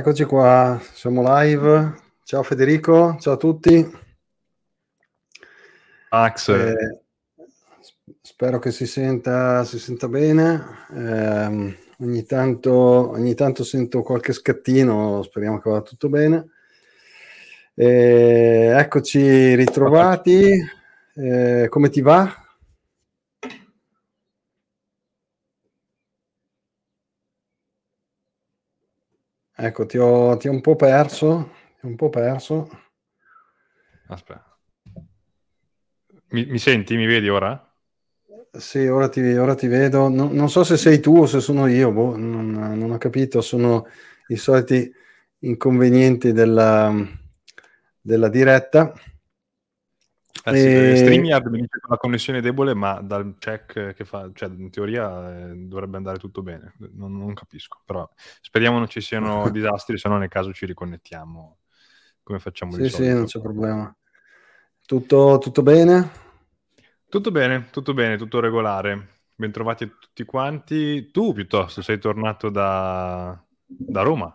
Eccoci qua, siamo live. Ciao Federico, ciao a tutti. Max. Eh, spero che si senta, si senta bene. Eh, ogni, tanto, ogni tanto sento qualche scattino, speriamo che vada tutto bene. Eh, eccoci ritrovati. Eh, come ti va? Ecco, ti ho, ti ho un po' perso, un po' perso. Aspetta. Mi, mi senti, mi vedi ora? Sì, ora ti, ora ti vedo. No, non so se sei tu o se sono io, boh, non, non, ho capito. Sono i soliti inconvenienti della, della diretta. Eh sì, e... StreamYard con la connessione debole, ma dal check che fa, cioè in teoria eh, dovrebbe andare tutto bene. Non, non, capisco, però speriamo non ci siano disastri, se no nel caso ci riconnettiamo come facciamo sì, di solito. Sì, non c'è problema. Tutto, tutto bene? Tutto bene, tutto bene, tutto regolare. Bentrovati tutti quanti. Tu piuttosto sei tornato da, da Roma.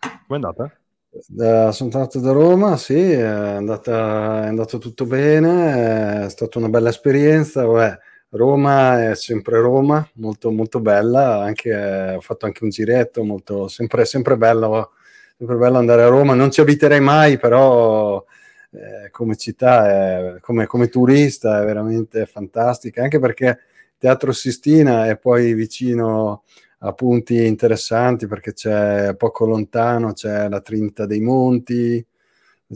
Come è andata? Da, sono tornato da Roma, sì, è, andata, è andato tutto bene, è stata una bella esperienza. Vabbè, Roma è sempre Roma, molto, molto bella, anche, ho fatto anche un giretto, molto, sempre, sempre, bello, sempre bello andare a Roma. Non ci abiterei mai, però eh, come città, è, come, come turista è veramente fantastica, anche perché Teatro Sistina è poi vicino a punti interessanti perché c'è poco lontano, c'è la Trinità dei Monti,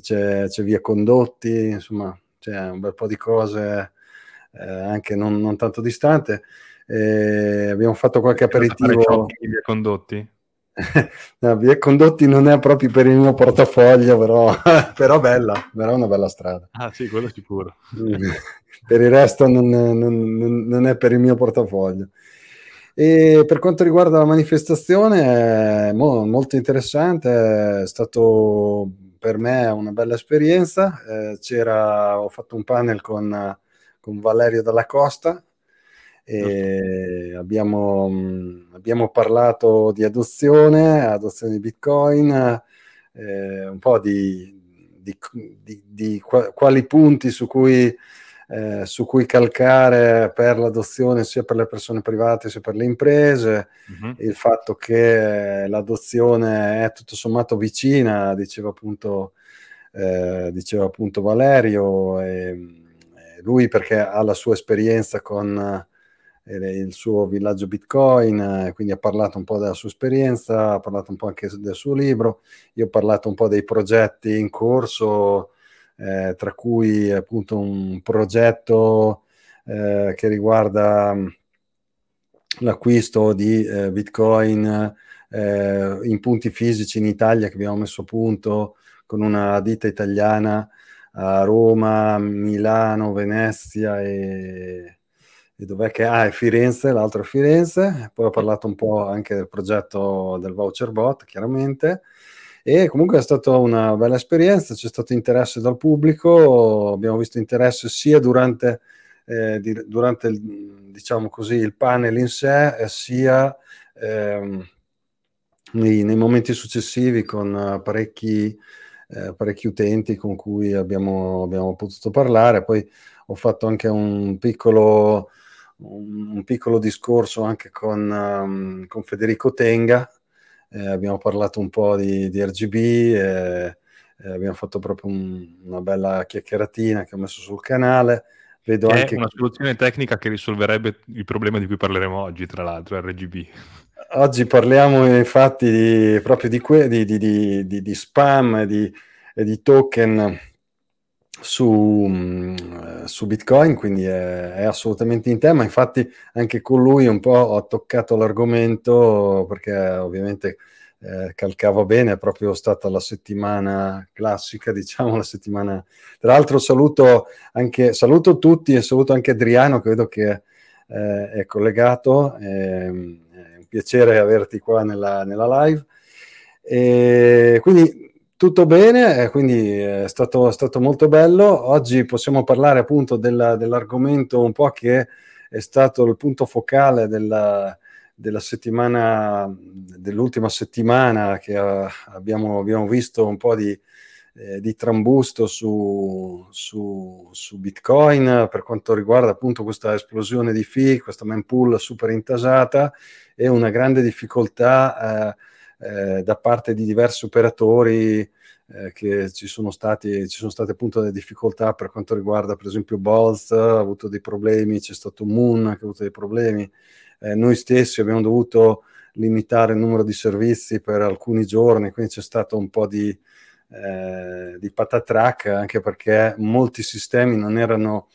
c'è, c'è via Condotti, insomma c'è un bel po' di cose eh, anche non, non, tanto distante. Eh, abbiamo fatto qualche aperitivo. Via Condotti? no, via Condotti non è proprio per il mio portafoglio, però, però bella, però è una bella strada. Ah sì, quello sicuro. per il resto non, non, non è per il mio portafoglio. E per quanto riguarda la manifestazione, è mo, molto interessante, è stato per me una bella esperienza. Eh, c'era, ho fatto un panel con, con Valerio Dalla Costa e abbiamo, abbiamo parlato di adozione, adozione di Bitcoin, eh, un po' di, di, di, di quali punti su cui eh, su cui calcare per l'adozione sia per le persone private sia per le imprese, uh-huh. il fatto che l'adozione è tutto sommato vicina, diceva appunto, eh, diceva appunto Valerio, e, lui perché ha la sua esperienza con eh, il suo villaggio Bitcoin, quindi ha parlato un po' della sua esperienza, ha parlato un po' anche del suo libro, io ho parlato un po' dei progetti in corso, eh, tra cui appunto un progetto eh, che riguarda mm, l'acquisto di eh, Bitcoin eh, in punti fisici in Italia che abbiamo messo a punto con una ditta italiana a Roma, Milano, Venezia e, e dov'è che ah, è Firenze, l'altro è Firenze. Poi ho parlato un po' anche del progetto del voucher bot, chiaramente. E comunque è stata una bella esperienza, c'è stato interesse dal pubblico, abbiamo visto interesse sia durante, eh, di, durante il, diciamo così, il panel in sé, eh, sia ehm, nei, nei, momenti successivi con parecchi, eh, parecchi utenti con cui abbiamo, abbiamo potuto parlare. Poi ho fatto anche un piccolo un piccolo discorso anche con, um, con Federico Tenga, eh, abbiamo parlato un po' di, di RGB, eh, eh, abbiamo fatto proprio un, una bella chiacchieratina che ho messo sul canale. Vedo è anche... una soluzione tecnica che risolverebbe il problema di cui parleremo oggi, tra l'altro, RGB. Oggi parliamo infatti di, proprio di, que- di, di, di spam e di, e di token su, mm, su, Bitcoin, quindi è, è, assolutamente in tema. Infatti anche con lui un po' ho toccato l'argomento perché ovviamente eh, calcava bene, è proprio stata la settimana classica, diciamo, la settimana... Tra l'altro saluto, anche, saluto tutti e saluto anche Adriano che vedo che eh, è collegato, è, ehm, è un piacere averti qua nella, nella live. E quindi tutto bene, quindi è stato, stato, molto bello. Oggi possiamo parlare appunto della, dell'argomento un po' che è stato il punto focale della, della settimana, dell'ultima settimana che uh, abbiamo, abbiamo, visto un po' di, eh, di trambusto su, su, su, Bitcoin per quanto riguarda appunto questa esplosione di fee, questa mempool super intasata e una grande difficoltà. Eh, eh, da parte di diversi operatori eh, che ci sono, stati, ci sono state appunto delle difficoltà per quanto riguarda per esempio Bolz, ha avuto dei problemi, c'è stato Moon che ha avuto dei problemi, eh, noi stessi abbiamo dovuto limitare il numero di servizi per alcuni giorni, quindi c'è stato un po' di, eh, di patatrack anche perché molti sistemi non erano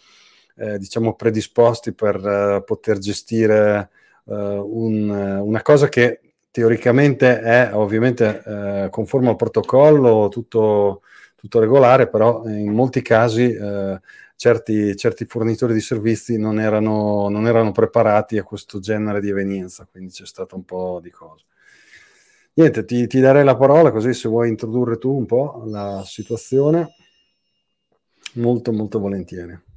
eh, diciamo predisposti per uh, poter gestire uh, un, una cosa che teoricamente è ovviamente eh, conforme al protocollo, tutto, tutto, regolare, però in molti casi eh, certi, certi, fornitori di servizi non erano, non erano, preparati a questo genere di evenienza, quindi c'è stato un po' di cose. Niente, ti, ti darei la parola così se vuoi introdurre tu un po' la situazione, molto molto volentieri.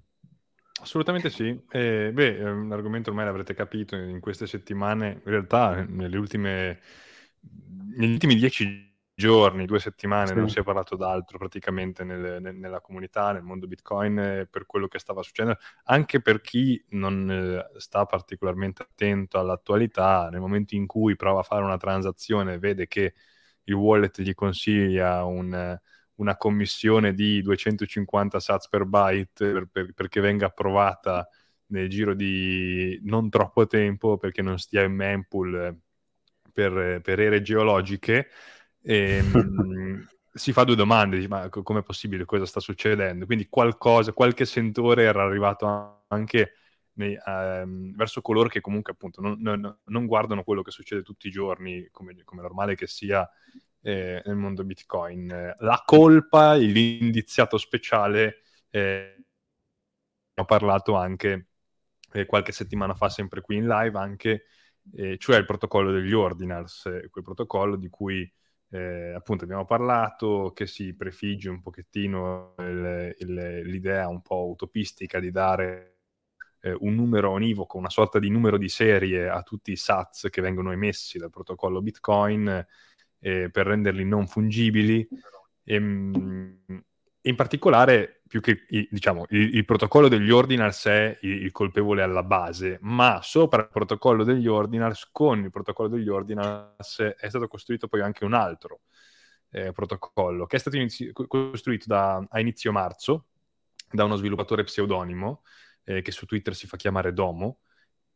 Assolutamente sì. Eh, beh, è un argomento ormai l'avrete capito in queste settimane, in realtà nelle ultime, negli ultimi dieci giorni, due settimane, sì. non si è parlato d'altro praticamente nel, nel, nella comunità, nel mondo Bitcoin, eh, per quello che stava succedendo, anche per chi non eh, sta particolarmente attento all'attualità, nel momento in cui prova a fare una transazione, vede che il wallet gli consiglia un una commissione di 250 sats per byte per, per, perché venga approvata nel giro di non troppo tempo perché non stia in mempool eh, per, per ere geologiche e, ehm, si fa due domande, dice, ma com'è possibile, cosa sta succedendo? Quindi qualcosa, qualche sentore era arrivato anche nei, um, verso coloro che comunque appunto non, non, non, guardano quello che succede tutti i giorni, come, come normale che sia eh, nel mondo Bitcoin. La colpa, l'indiziato speciale, eh, ho parlato anche eh, qualche settimana fa, sempre qui in live, anche, eh, cioè il protocollo degli ordinals, eh, quel protocollo di cui eh, appunto abbiamo parlato, che si prefigge un pochettino il, il, l'idea un po' utopistica di dare un numero univoco, una sorta di numero di serie a tutti i SATs che vengono emessi dal protocollo Bitcoin, eh, per renderli non fungibili. E, ehm, in particolare, più che diciamo, il, il, protocollo degli ordinals è il, il, colpevole alla base, ma sopra il protocollo degli ordinals, con il protocollo degli ordinals, è stato costruito poi anche un altro eh, protocollo che è stato inizi- costruito da, a inizio marzo da uno sviluppatore pseudonimo eh, che su Twitter si fa chiamare Domo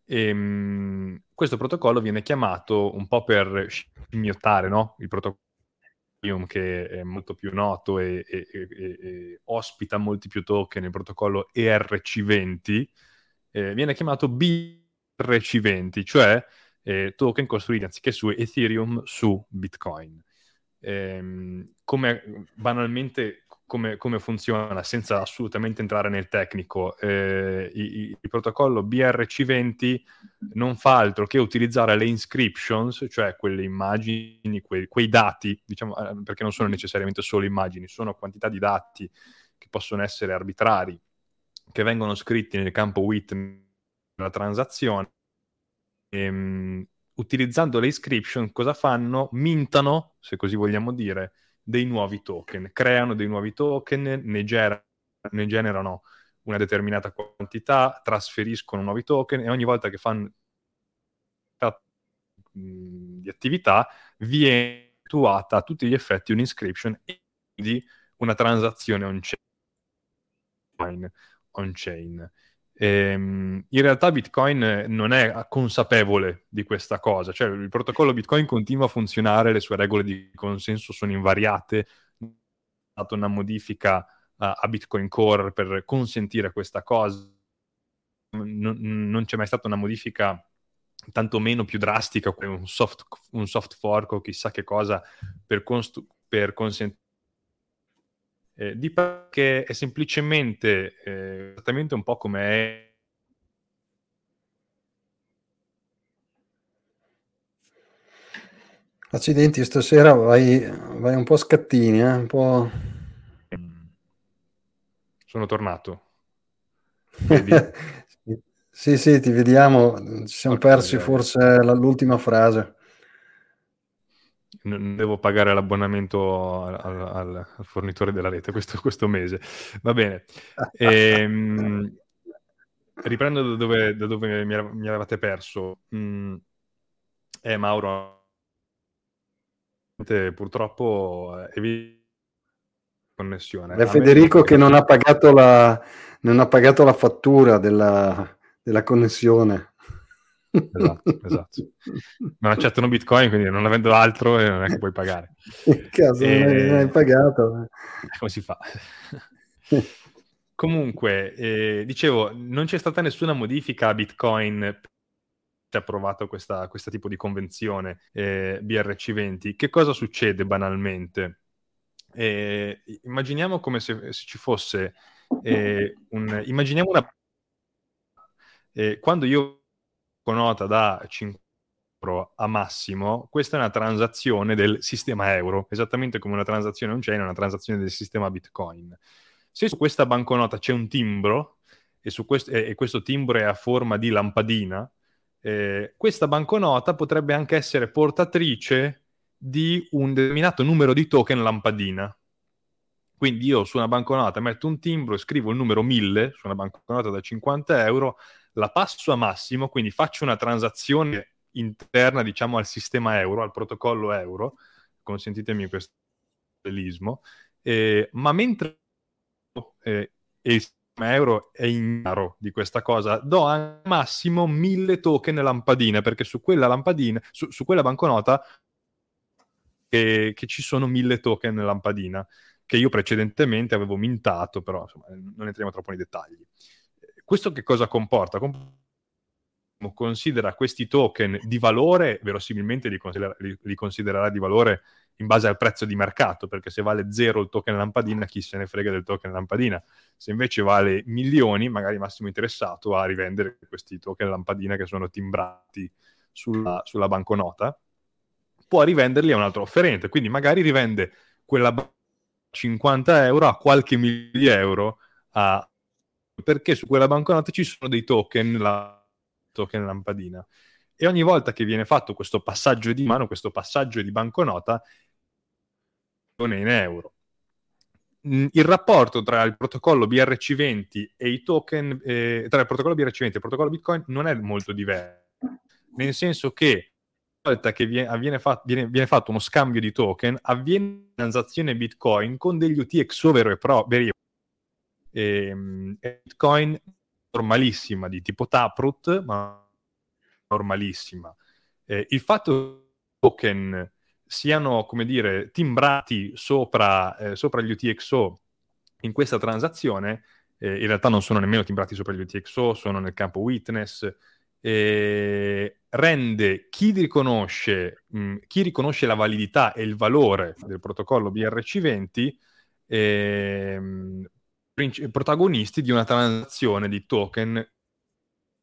e, ehm, questo protocollo viene chiamato un po' per scimmiottare no? il protocollo che è molto più noto e, e, e, e, ospita molti più token, il protocollo ERC20, eh, viene chiamato BRC20, cioè eh, token costruiti anziché su Ethereum su Bitcoin. Eh, come banalmente come, come, funziona senza assolutamente entrare nel tecnico. Eh, il, il, protocollo BRC20 non fa altro che utilizzare le inscriptions, cioè quelle immagini, quei, quei dati, diciamo, eh, perché non sono necessariamente solo immagini, sono quantità di dati che possono essere arbitrari, che vengono scritti nel campo WIT nella transazione. E, ehm, utilizzando le inscription, cosa fanno? Mintano, se così vogliamo dire, dei nuovi token, creano dei nuovi token, ne, ger- ne generano una determinata quantità, trasferiscono nuovi token e ogni volta che fanno di attività viene attuata a tutti gli effetti un'inscription e quindi una transazione on-chain. On-chain. Ehm, in realtà Bitcoin non è consapevole di questa cosa, cioè il protocollo Bitcoin continua a funzionare, le sue regole di consenso sono invariate, è stata una modifica uh, a Bitcoin Core per consentire questa cosa, non, non c'è mai stata una modifica tantomeno più drastica, un soft, un soft fork o chissà che cosa per, constu- per consentire eh, di perché è semplicemente eh, esattamente un po' come è Accidenti, stasera vai, vai un po' scattini, eh? un po'... Sono tornato. sì, sì, ti vediamo. Ci siamo Porca persi forse l'ultima frase non devo pagare l'abbonamento al, al, al fornitore della rete questo, questo, mese. Va bene. E, ehm, riprendo da dove, da dove mi, mi, avevate perso. Mm, eh, Mauro, purtroppo è evidente connessione. È Federico che non ha pagato la, non ha pagato la fattura della, della connessione esatto, esatto. Non accettano Bitcoin, quindi non avendo altro eh, non è che puoi pagare. Caso, e... non hai pagato. Eh. Come si fa? Comunque, eh, dicevo, non c'è stata nessuna modifica a Bitcoin approvato questo tipo di convenzione eh, BRC20. Che cosa succede banalmente? Eh, immaginiamo come se, se ci fosse eh, un... Immaginiamo una... Eh, quando io nota da 5 euro a massimo, questa è una transazione del sistema euro, esattamente come una transazione on-chain è una transazione del sistema Bitcoin. Se su questa banconota c'è un timbro e, questo, e questo timbro è a forma di lampadina, eh, questa banconota potrebbe anche essere portatrice di un determinato numero di token lampadina. Quindi io su una banconota metto un timbro e scrivo il numero 1000 su una banconota da 50 euro la passo a massimo, quindi faccio una transazione interna, diciamo, al sistema euro, al protocollo euro, consentitemi questo belismo, eh, ma mentre eh, il sistema euro è ignaro di questa cosa, do al massimo mille token lampadine, perché su quella lampadina, su, su quella banconota, che, che ci sono mille token lampadina, che io precedentemente avevo mintato, però insomma, non entriamo troppo nei dettagli. Questo che cosa comporta? Considera questi token di valore, verosimilmente li, considera- li, considererà di valore in base al prezzo di mercato, perché se vale zero il token lampadina, chi se ne frega del token lampadina. Se invece vale milioni, magari massimo interessato a rivendere questi token lampadina che sono timbrati sulla, sulla banconota, può rivenderli a un altro offerente. Quindi magari rivende quella 50 euro a qualche migliaio di euro a, perché su quella banconota ci sono dei token, la token lampadina. E ogni volta che viene fatto questo passaggio di mano, questo passaggio di banconota, in euro. Il rapporto tra il protocollo BRC20 e i token, eh, tra il protocollo BRC20 e il protocollo Bitcoin non è molto diverso, nel senso che volta che viene, fatto, viene, viene, fatto uno scambio di token, avviene una transazione Bitcoin con degli UTXO vero e pro, veri ehm, Bitcoin normalissima di tipo Taproot, ma normalissima. Eh, il fatto che token siano, come dire, timbrati sopra, eh, sopra gli UTXO in questa transazione, eh, in realtà non sono nemmeno timbrati sopra gli UTXO, sono nel campo witness, rende chi riconosce, mh, chi riconosce, la validità e il valore del protocollo BRC20 ehm, protagonisti di una transazizione di token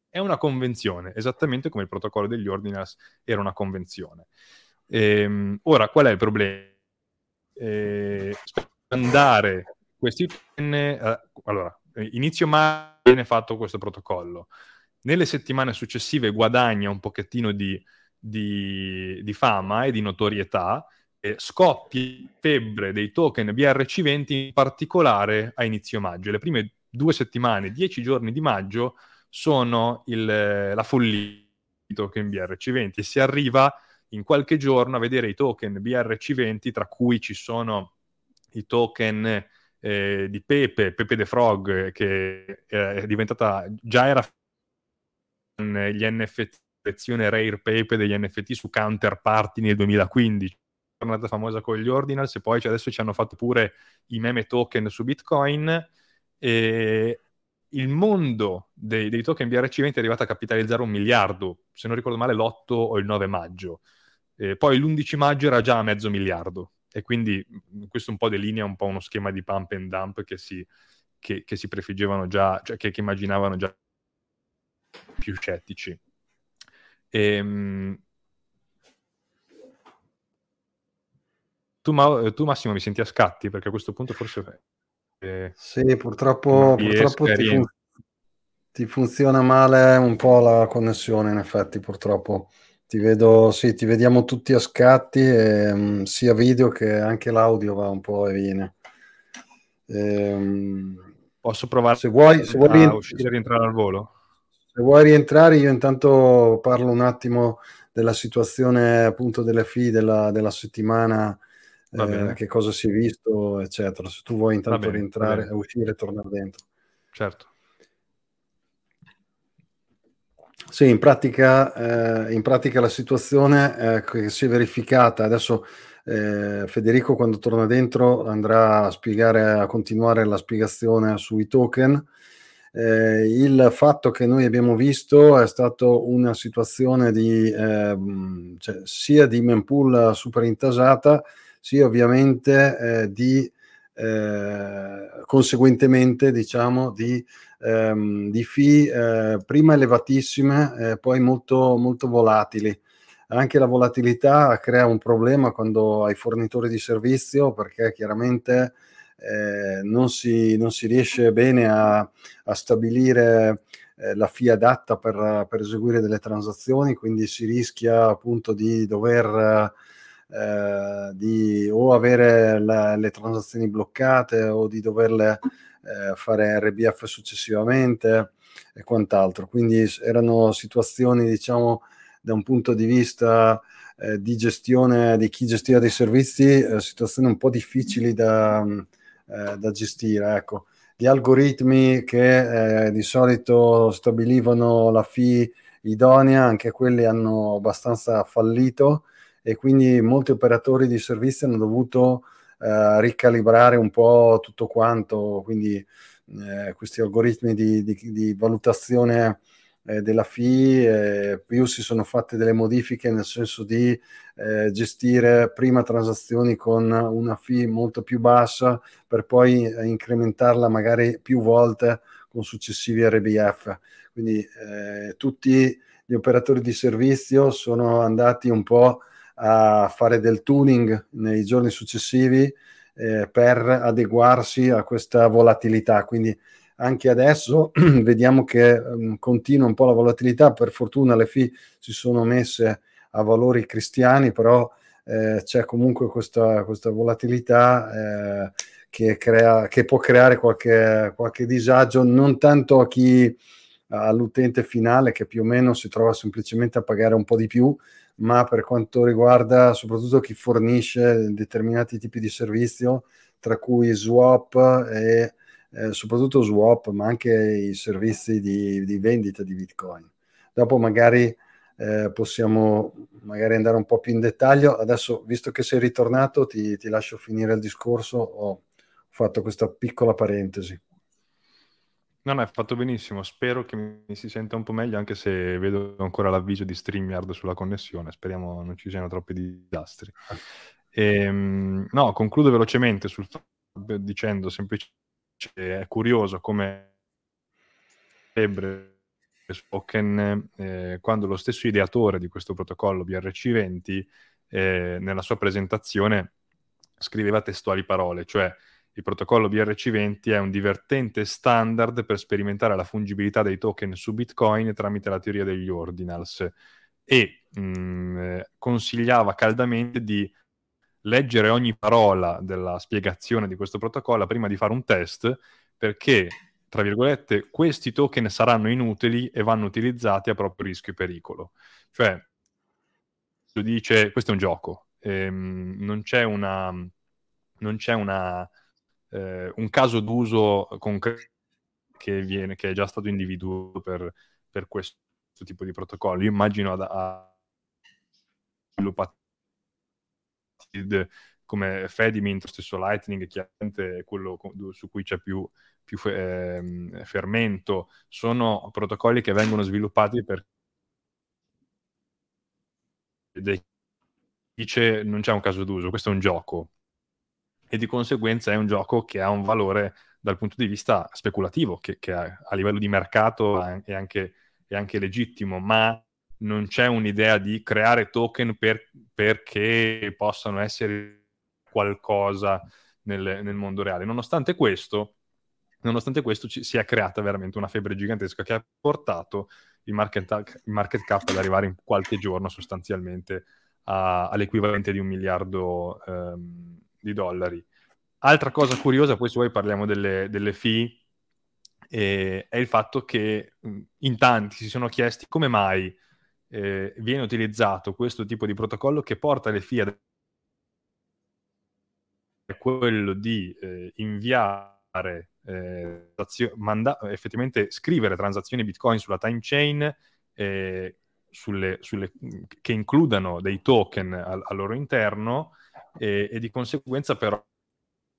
è una convenzione, esattamente come il protocollo degli ordinals era una convenzione. Ehm, ora, qual è il problema? Eh, andare questi token, eh, allora, inizio mai viene fatto questo protocollo. Nelle settimane successive guadagna un pochettino di, di, di fama e di notorietà, scoppia febbre dei token BRC20 in particolare a inizio maggio. Le prime due settimane, dieci giorni di maggio sono il, la follia di token BRC20 e si arriva in qualche giorno a vedere i token BRC20, tra cui ci sono i token eh, di Pepe, Pepe the Frog, che è diventata, già era gli NFT, lezione Rare Pepe degli NFT su Counterparty nel 2015, tornata famosa con gli Ordinals, e poi adesso ci hanno fatto pure i meme token su Bitcoin, e il mondo dei, dei token BRC20 è arrivato a capitalizzare un miliardo, se non ricordo male l'8 o il 9 maggio. Eh, poi l'11 maggio era già a mezzo miliardo e quindi questo un po' delinea un po' uno schema di pump and dump che si, che, che si prefiggevano già, cioè che, che, immaginavano già più scettici. E, tu, Ma- tu, Massimo mi senti a scatti perché a questo punto forse... Eh, sì, purtroppo, purtroppo ti, fun- ti funziona male un po' la connessione in effetti, purtroppo. Ti vedo, sì, ti vediamo tutti a scatti, e, um, sia video che anche l'audio va un po' e viene. E, um, Posso provare se vuoi, se vuoi rientrare, uscire e rientrare al volo? Se vuoi rientrare, io intanto parlo un attimo della situazione appunto delle fee della, della settimana, eh, che cosa si è visto, eccetera. Se tu vuoi intanto rientrare, uscire e tornare dentro. Certo. Sì, in pratica, eh, in pratica la situazione eh, che si è verificata, adesso eh, Federico quando torna dentro andrà a spiegare, a continuare la spiegazione sui token. Eh, il fatto che noi abbiamo visto è stato una situazione di, ehm, cioè, sia di mempool super intasata, sia ovviamente eh, di eh, conseguentemente diciamo di ehm, di fee eh, prima elevatissime, eh, poi molto, molto volatili. Anche la volatilità crea un problema quando hai fornitori di servizio perché chiaramente eh, non, si, non, si, riesce bene a, a stabilire eh, la fee adatta per, per, eseguire delle transazioni, quindi si rischia appunto di dover eh, di o avere la, le transazioni bloccate o di doverle eh, fare RBF successivamente e quant'altro. Quindi erano situazioni, diciamo, da un punto di vista eh, di gestione di chi gestiva dei servizi, eh, situazioni un po' difficili da, eh, da gestire. Ecco. Gli algoritmi che di solito stabilivano la fee idonea, anche quelli hanno abbastanza fallito e quindi molti operatori di servizi hanno dovuto eh, ricalibrare un po' tutto quanto, quindi eh, questi algoritmi di, di, di valutazione eh, della fee, più si sono fatte delle modifiche nel senso di eh, gestire prima transazioni con una fee molto più bassa per poi incrementarla magari più volte con successivi RBF. Quindi eh, tutti gli operatori di servizio sono andati un po' a fare del tuning nei giorni successivi eh, per adeguarsi a questa volatilità. Quindi anche adesso vediamo che um, continua un po' la volatilità, per fortuna le FI si sono messe a valori cristiani, però eh, c'è comunque questa, questa volatilità eh, che, crea, che, può creare qualche, qualche disagio, non tanto a chi all'utente finale che più o meno si trova semplicemente a pagare un po' di più, ma per quanto riguarda soprattutto chi fornisce determinati tipi di servizio, tra cui swap e eh, soprattutto swap, ma anche i servizi di, di vendita di Bitcoin. Dopo magari eh, possiamo magari andare un po' più in dettaglio. Adesso, visto che sei ritornato, ti, ti lascio finire il discorso. Ho fatto questa piccola parentesi. No, no, hai fatto benissimo. Spero che mi si senta un po' meglio, anche se vedo ancora l'avviso di StreamYard sulla connessione. Speriamo non ci siano troppi disastri. E, ehm, no, concludo velocemente sul dicendo semplicemente è curioso come febbre Spoken eh, quando lo stesso ideatore di questo protocollo BRC20 eh, nella sua presentazione scriveva testuali parole, cioè il protocollo BRC20 è un divertente standard per sperimentare la fungibilità dei token su Bitcoin tramite la teoria degli ordinals e mh, mm, consigliava caldamente di leggere ogni parola della spiegazione di questo protocollo prima di fare un test perché tra virgolette, questi token saranno inutili e vanno utilizzati a proprio rischio e pericolo. Cioè, dice, questo è un gioco, ehm, non c'è, una, non c'è una, eh, un caso d'uso concreto che, viene, che è già stato individuato per, per questo tipo di protocollo. Io immagino a, a sviluppati come Fedimint, lo stesso Lightning, chiaramente è quello su cui c'è più, più eh, fermento, sono protocolli che vengono sviluppati per dice non c'è un caso d'uso, questo è un gioco e di conseguenza è un gioco che ha un valore dal punto di vista speculativo, che, che a, livello di mercato è anche, è anche, legittimo, ma non c'è un'idea di creare token per, perché possano essere qualcosa nel, nel mondo reale. Nonostante questo, nonostante questo ci, si è creata veramente una febbre gigantesca che ha portato il market, il market cap ad arrivare in qualche giorno sostanzialmente a, all'equivalente di un miliardo ehm, di dollari. Altra cosa curiosa, poi se vuoi parliamo delle, delle fee, eh, è il fatto che in tanti si sono chiesti come mai eh, viene utilizzato questo tipo di protocollo che porta le fee a quello di eh, inviare, eh, manda- effettivamente scrivere transazioni Bitcoin sulla time chain eh, sulle, sulle, che includano dei token al, al loro interno e, e di conseguenza però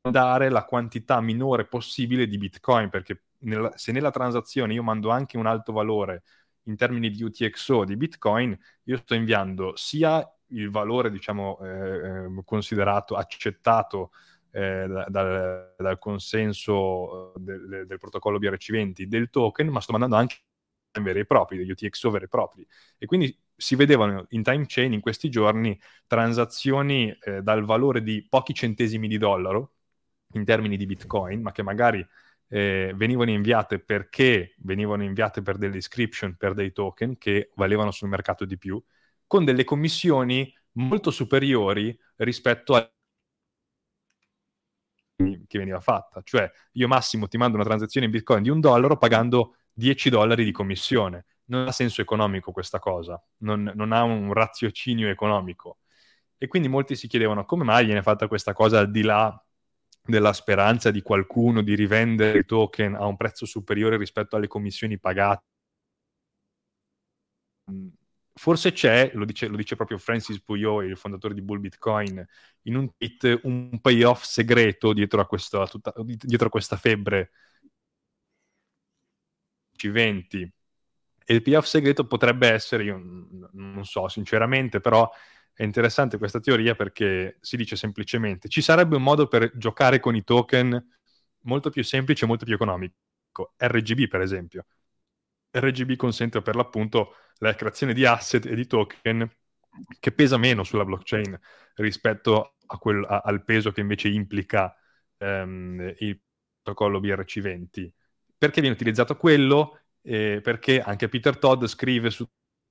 dare la quantità minore possibile di Bitcoin, perché nella, se nella transazione io mando anche un alto valore in termini di UTXO di Bitcoin, io sto inviando sia il valore, diciamo, eh, ehm, considerato, accettato eh, dal, dal, consenso eh, del, del protocollo BRC20 del token, ma sto mandando anche veri e propri, degli UTXO veri e propri. E quindi si vedevano in time chain in questi giorni transazioni eh, dal valore di pochi centesimi di dollaro in termini di bitcoin, ma che magari eh, venivano inviate perché venivano inviate per delle inscription, per dei token che valevano sul mercato di più, con delle commissioni molto superiori rispetto a che veniva fatta. Cioè, io massimo ti mando una transazione in bitcoin di un dollaro pagando 10 dollari di commissione non ha senso economico questa cosa, non, non, ha un raziocinio economico. E quindi molti si chiedevano come mai viene fatta questa cosa al di là della speranza di qualcuno di rivendere i token a un prezzo superiore rispetto alle commissioni pagate. Forse c'è, lo dice, lo dice proprio Francis Puyo, il fondatore di Bull Bitcoin, in un tweet, un payoff segreto dietro a, questo, tutta, dietro a questa febbre C20 e il payoff segreto potrebbe essere, io non so sinceramente, però è interessante questa teoria perché si dice semplicemente ci sarebbe un modo per giocare con i token molto più semplice e molto più economico. RGB, per esempio. RGB consente per l'appunto la creazione di asset e di token che pesa meno sulla blockchain rispetto quel, a, al peso che invece implica um, il protocollo BRC20. Perché viene utilizzato quello? eh, perché anche Peter Todd scrive su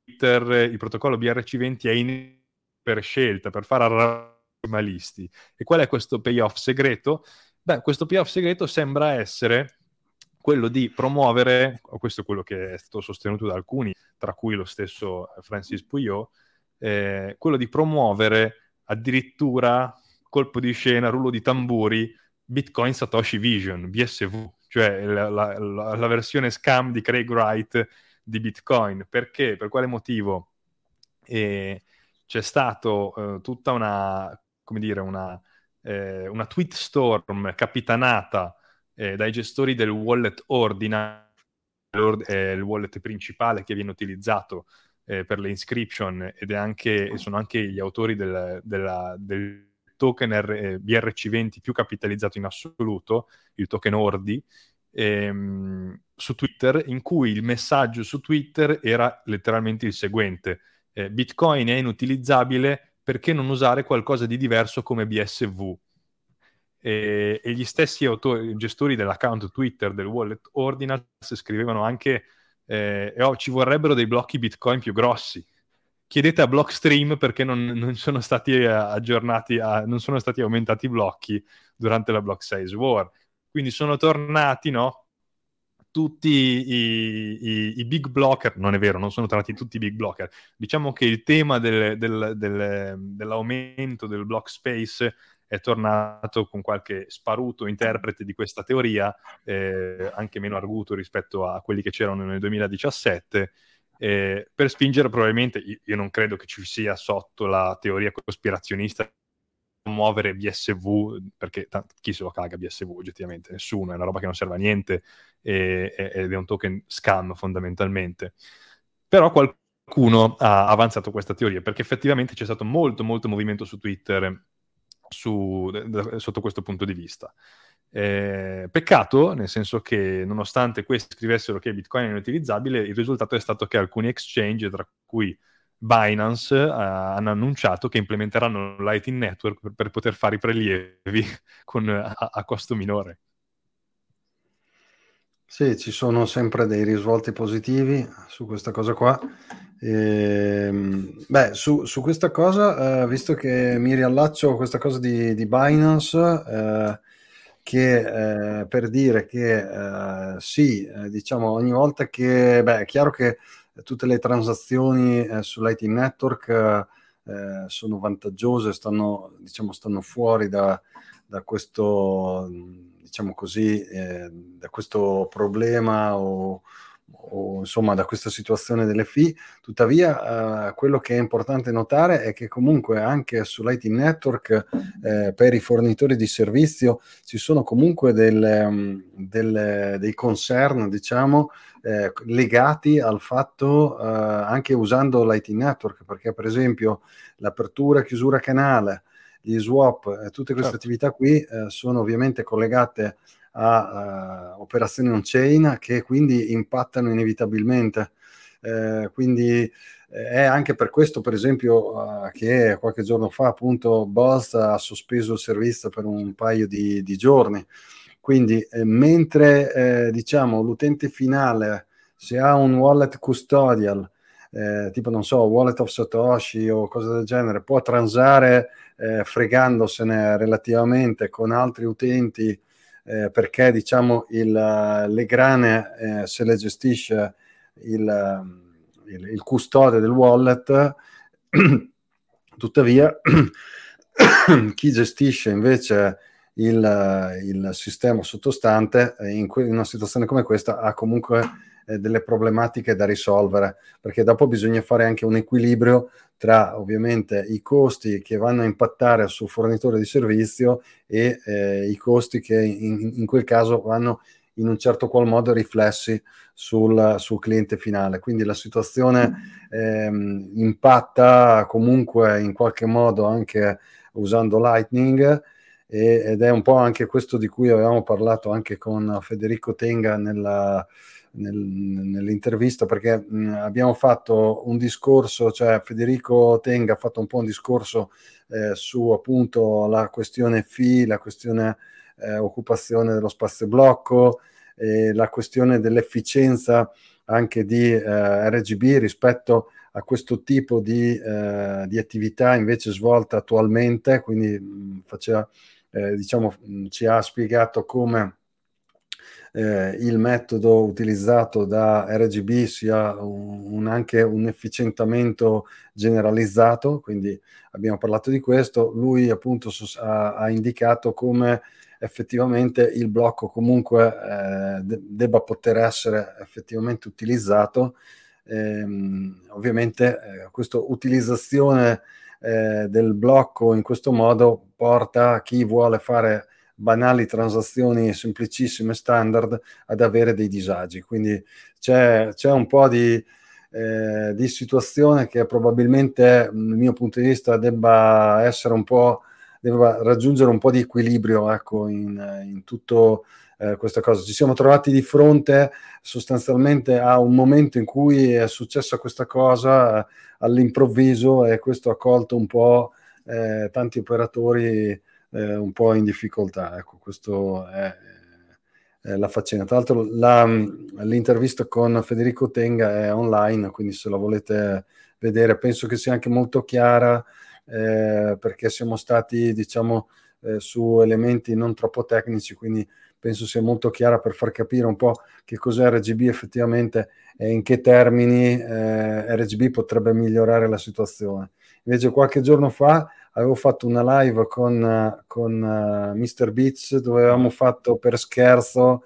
Twitter eh, il protocollo BRC20 è in per scelta, per fare arramalisti. E qual è questo payoff segreto? Beh, questo payoff segreto sembra essere quello di promuovere, questo è quello che è stato sostenuto da alcuni, tra cui lo stesso Francis Puyot, eh, quello di promuovere addirittura colpo di scena, rullo di tamburi, Bitcoin Satoshi Vision, BSV, cioè la, la, la, versione scam di Craig Wright di Bitcoin. Perché? Per quale motivo? E c'è stato uh, tutta una, come dire, una, eh, una tweet storm capitanata eh, dai gestori del wallet Ordinal, eh, il wallet principale che viene utilizzato eh, per le inscription ed è anche, sono anche gli autori del, della, del token R- eh, BRC20 più capitalizzato in assoluto, il token Ordi, ehm, su Twitter, in cui il messaggio su Twitter era letteralmente il seguente. Eh, Bitcoin è inutilizzabile perché non usare qualcosa di diverso come BSV? E, gli stessi autori, gestori dell'account Twitter del wallet Ordinals scrivevano anche eh, oh, ci vorrebbero dei blocchi Bitcoin più grossi chiedete a Blockstream perché non, non sono stati eh, aggiornati, a, non sono stati aumentati i blocchi durante la Block Size War. Quindi sono tornati, no? tutti i, i, i, big blocker, non è vero, non sono tornati tutti i big blocker, diciamo che il tema del, del, del, dell'aumento del block space è tornato con qualche sparuto interprete di questa teoria, eh, anche meno arguto rispetto a quelli che c'erano nel 2017, eh, per spingere probabilmente, io non credo che ci sia sotto la teoria cospirazionista muovere BSV, perché t- chi se lo caga BSV oggettivamente? Nessuno, è una roba che non serve a niente e, e, ed è un token scam fondamentalmente. Però qualcuno ha avanzato questa teoria perché effettivamente c'è stato molto molto movimento su Twitter su, da, sotto questo punto di vista. Eh, peccato, nel senso che nonostante questi scrivessero che Bitcoin è inutilizzabile, il risultato è stato che alcuni exchange, tra cui Binance uh, hanno annunciato che implementeranno Lightning Network per, per poter fare i prelievi con, a, a, costo minore. Sì, ci sono sempre dei risvolti positivi su questa cosa qua. E, ehm, beh, su, su, questa cosa, eh, visto che mi riallaccio a questa cosa di, di Binance, eh, che eh, per dire che eh, sì, eh, diciamo ogni volta che, beh, è chiaro che tutte le transazioni eh, sull'IT Network eh, sono vantaggiose, stanno, diciamo, stanno fuori da, da questo, diciamo così, eh, da questo problema o, o insomma da questa situazione delle fee. Tuttavia, eh, quello che è importante notare è che comunque anche sull'IT network eh, per i fornitori di servizio ci sono comunque delle, mm, delle, dei concern, diciamo, eh, legati al fatto eh, anche usando l'IT network, perché per esempio l'apertura e chiusura canale, gli swap, e tutte queste certo. attività qui eh, sono ovviamente collegate a uh, operazioni on-chain che quindi impattano inevitabilmente. Eh, quindi eh, è anche per questo, per esempio, uh, che qualche giorno fa appunto Buzz ha sospeso il servizio per un paio di, di giorni. Quindi eh, mentre eh, diciamo l'utente finale se ha un wallet custodial eh, tipo non so, wallet of Satoshi o cose del genere, può transare eh, fregandosene relativamente con altri utenti eh, perché diciamo il, le grane eh, se le gestisce il, il, il custode del wallet, tuttavia chi gestisce invece il, il sistema sottostante in, que- in, una situazione come questa ha comunque eh, delle problematiche da risolvere perché dopo bisogna fare anche un equilibrio tra ovviamente i costi che vanno a impattare sul fornitore di servizio e eh, i costi che in, in, quel caso vanno in un certo qual modo riflessi sul, sul cliente finale. Quindi la situazione ehm, impatta comunque in qualche modo anche usando Lightning ed è un po' anche questo di cui avevamo parlato anche con Federico Tenga nella, nel, nell'intervista perché mh, abbiamo fatto un discorso, cioè Federico Tenga ha fatto un po' un discorso eh, su appunto la questione FI, la questione eh, occupazione dello spazio blocco, eh, la questione dell'efficienza anche di eh, RGB rispetto a questo tipo di, eh, di, attività invece svolta attualmente, quindi mh, faceva, eh, diciamo, mh, ci ha spiegato come eh, il metodo utilizzato da RGB sia un, un, anche un efficientamento generalizzato, quindi abbiamo parlato di questo, lui appunto ha, ha indicato come effettivamente il blocco comunque eh, de- debba poter essere effettivamente utilizzato. Ehm, ovviamente eh, questa utilizzazione eh, del blocco in questo modo porta chi vuole fare banali transazioni semplicissime standard ad avere dei disagi. Quindi c'è, c'è un po' di, eh, di, situazione che probabilmente dal mio punto di vista debba essere un po' debba raggiungere un po' di equilibrio ecco, in, in tutto eh, questa cosa. Ci siamo trovati di fronte sostanzialmente a un momento in cui è successa questa cosa eh, all'improvviso e questo ha colto un po' eh, tanti operatori eh, un po' in difficoltà. Ecco, questo è, è la faccenda. Tra l'altro la, l'intervista con Federico Tenga è online, quindi se la volete vedere penso che sia anche molto chiara eh, perché siamo stati, diciamo, eh, su elementi non troppo tecnici, quindi penso sia molto chiara per far capire un po' che cos'è RGB effettivamente e in che termini eh, RGB potrebbe migliorare la situazione. Invece qualche giorno fa avevo fatto una live con, con uh, eh, Mr. Beats dove avevamo fatto per scherzo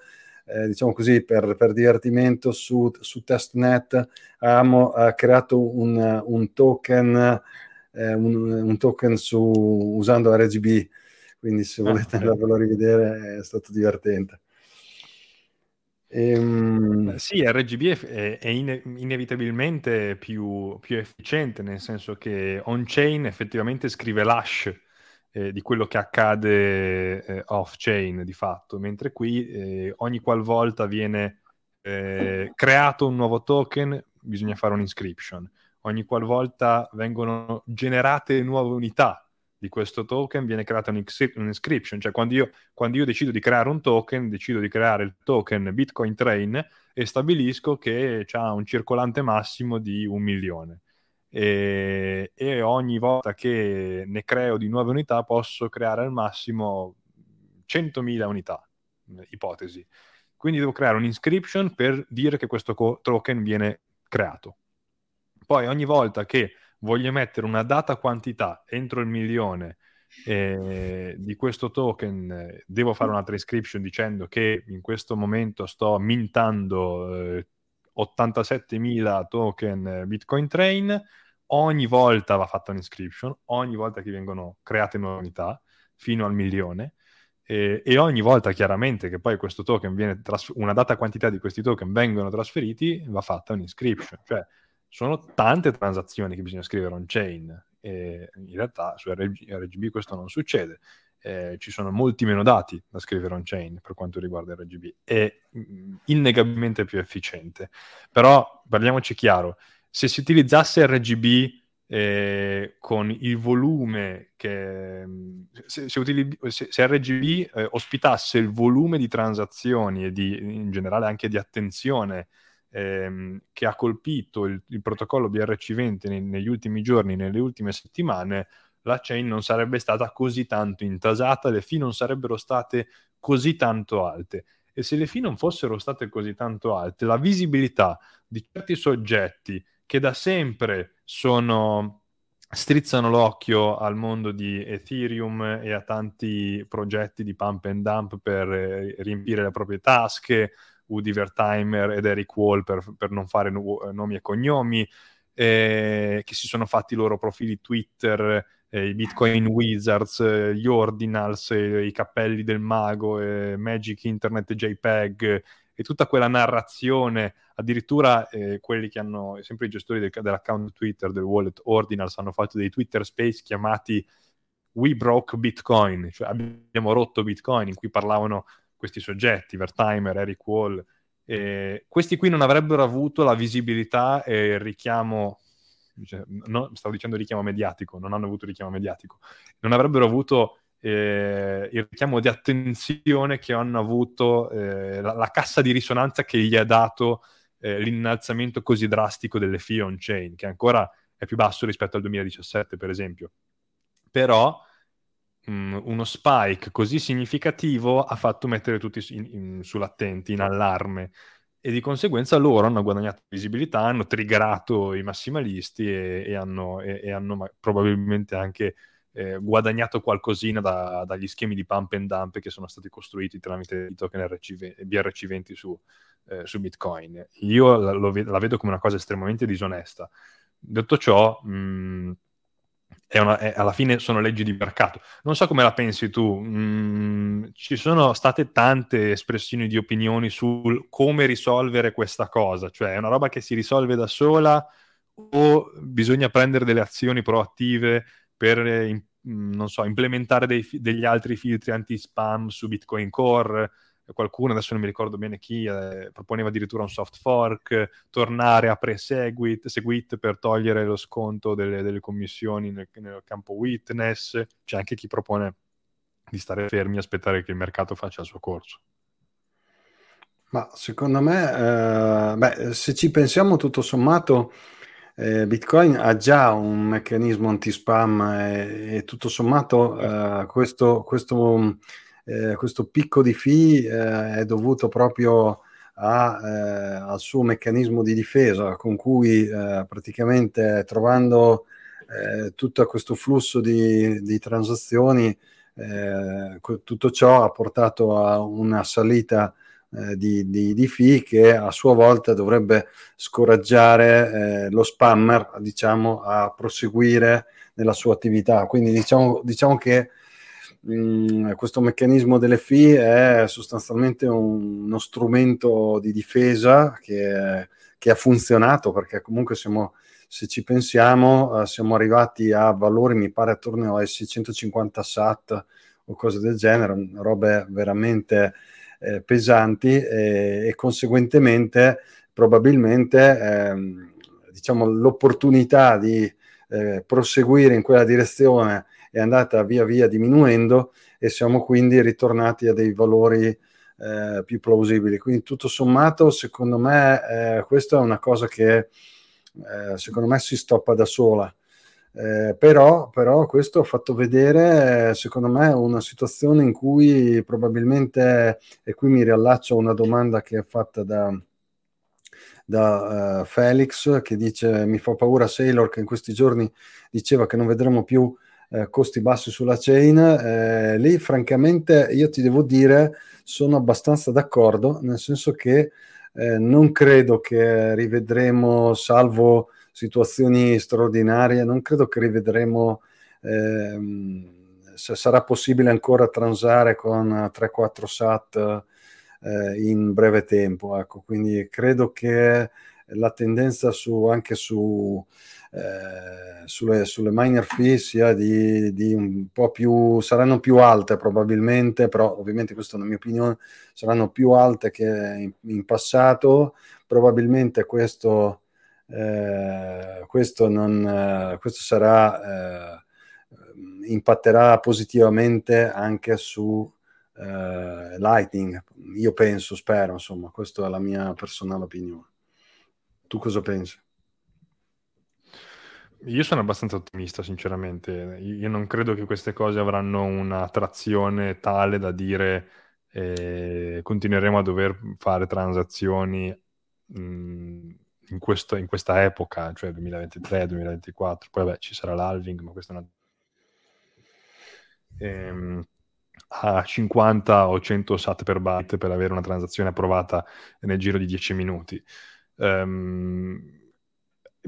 eh, diciamo così, per, per divertimento su, su, testnet abbiamo eh, creato un, un token, eh, un, un, token su, usando RGB, quindi se ah, volete ah, andarvelo a rivedere è stato divertente. Ehm... Sì, RGB è, è ine- inevitabilmente più, più, efficiente, nel senso che on-chain effettivamente scrive l'hash eh, di quello che accade eh, off-chain di fatto, mentre qui eh, ogni qualvolta viene eh, creato un nuovo token bisogna fare un'inscription, ogni qualvolta vengono generate nuove unità di questo token viene creata un'inscription, cioè quando io, quando io, decido di creare un token, decido di creare il token Bitcoin Train e stabilisco che ha un circolante massimo di un milione e, e, ogni volta che ne creo di nuove unità posso creare al massimo 100.000 unità, ipotesi. Quindi devo creare un'inscription per dire che questo co- token viene creato. Poi ogni volta che voglio mettere una data quantità entro il milione eh, di questo token, devo fare un'altra inscription dicendo che in questo momento sto mintando eh, 87.000 token Bitcoin Train, ogni volta va fatta un'inscription, ogni volta che vengono create nuove unità, fino al milione, e, e ogni volta chiaramente che poi questo token viene trasfer- una data quantità di questi token vengono trasferiti, va fatta un'inscription. Cioè, sono tante transazioni che bisogna scrivere on-chain, e in realtà su RG- RGB questo non succede eh, ci sono molti meno dati da scrivere on-chain per quanto riguarda RGB, è mm, innegabilmente più efficiente. Però parliamoci chiaro, se si utilizzasse RGB eh, con il volume che mm, se, se, utilizz- se, se RGB eh, ospitasse il volume di transazioni e di, in generale anche di attenzione ehm, che ha colpito il, il protocollo BRC20 nei, negli ultimi giorni, nelle ultime settimane, la chain non sarebbe stata così tanto intasata, le fee non sarebbero state così tanto alte. E se le fee non fossero state così tanto alte, la visibilità di certi soggetti che da sempre sono, strizzano l'occhio al mondo di Ethereum e a tanti progetti di pump and dump per eh, riempire le proprie tasche, Woody Vertimer ed Eric Wall per, per non fare nomi e cognomi, eh, che si sono fatti i loro profili Twitter eh, i Bitcoin Wizards, eh, gli Ordinals, eh, i cappelli del mago, eh, Magic Internet JPEG e tutta quella narrazione, addirittura eh, quelli che hanno, sempre i gestori del, dell'account Twitter del wallet Ordinals hanno fatto dei Twitter Space chiamati We Broke Bitcoin, cioè abbiamo rotto Bitcoin, in cui parlavano questi soggetti, Vertimer, Eric Wall, eh, questi qui non avrebbero avuto la visibilità e il richiamo no, stavo dicendo richiamo mediatico, non hanno avuto richiamo mediatico, non avrebbero avuto eh, il richiamo di attenzione che hanno avuto eh, la, la, cassa di risonanza che gli ha dato eh, l'innalzamento così drastico delle fee on-chain, che ancora è più basso rispetto al 2017, per esempio. Però mm, uno spike così significativo ha fatto mettere tutti in, in, sull'attenti, in allarme e di conseguenza loro hanno guadagnato visibilità, hanno triggerato i massimalisti e, e hanno, e, e hanno probabilmente anche eh, guadagnato qualcosina da, dagli schemi di pump and dump che sono stati costruiti tramite i token RC, BRC20 su, eh, su Bitcoin. Io la, lo, la, vedo come una cosa estremamente disonesta. Detto ciò, mh, mm, è una, è, alla fine sono leggi di mercato. Non so come la pensi tu, mm, ci sono state tante espressioni di opinioni su come risolvere questa cosa, cioè è una roba che si risolve da sola o bisogna prendere delle azioni proattive per, in, non so, implementare dei, degli altri filtri anti-spam su Bitcoin Core, qualcuno, adesso non mi ricordo bene chi, eh, proponeva addirittura un soft fork, tornare a pre-seguit seguit per togliere lo sconto delle, delle commissioni nel, nel, campo witness, c'è anche chi propone di stare fermi e aspettare che il mercato faccia il suo corso. Ma secondo me, eh, beh, se ci pensiamo tutto sommato, eh, Bitcoin ha già un meccanismo anti-spam e, e tutto sommato eh, questo, questo eh, questo picco di fee eh, è dovuto proprio a, eh, al suo meccanismo di difesa con cui eh, praticamente trovando eh, tutto questo flusso di, di transazioni, eh, tutto ciò ha portato a una salita di, di, di, fee che a sua volta dovrebbe scoraggiare lo spammer diciamo, a proseguire nella sua attività. Quindi diciamo, diciamo che mm, questo meccanismo delle fee è sostanzialmente un, uno strumento di difesa che, che, ha funzionato perché comunque siamo, se ci pensiamo, uh, siamo arrivati a valori, mi pare, attorno ai 650 SAT o cose del genere, robe veramente eh, pesanti e, e, conseguentemente probabilmente ehm, diciamo, l'opportunità di eh, proseguire in quella direzione è andata via via diminuendo e siamo quindi ritornati a dei valori eh, più plausibili. Quindi tutto sommato, secondo me, eh, questa è una cosa che eh, secondo me si stoppa da sola. Eh, però, però, questo ha fatto vedere, secondo me, una situazione in cui probabilmente, e qui mi riallaccio a una domanda che è fatta da, da uh, Felix, che dice mi fa paura Sailor che in questi giorni diceva che non vedremo più uh, costi bassi sulla chain. Uh, lì, francamente, io ti devo dire, sono abbastanza d'accordo, nel senso che non credo che rivedremo, salvo situazioni straordinarie, non credo che rivedremo ehm, se sarà possibile ancora transare con 3-4 SAT eh, in breve tempo. Ecco. Quindi credo che la tendenza su, anche su, eh, sulle, sulle miner fee sia di, di, un po' più, saranno più alte probabilmente, però ovviamente questa è la mia opinione, saranno più alte che in, in passato. Probabilmente questo eh, questo, non, eh, questo sarà, eh, impatterà positivamente anche su eh, Lightning, io penso, spero, insomma, questa è la mia personale opinione. Tu cosa pensi? Io sono abbastanza ottimista, sinceramente. Io non credo che queste cose avranno una trazione tale da dire eh, continueremo a dover fare transazioni mh, in, questo, in questa epoca, cioè 2023-2024, poi vabbè ci sarà l'halving, ma questo è una... Ehm, a 50 o 100 sat per byte per avere una transazione approvata nel giro di 10 minuti. Um,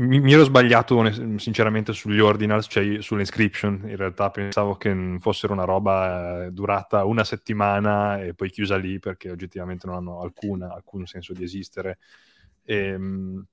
mi, mi, ero sbagliato sinceramente sugli ordinals, cioè sulle inscription. In realtà pensavo che fossero una roba eh, durata una settimana e poi chiusa lì perché oggettivamente non hanno alcuna, alcun senso di esistere. E, ehm,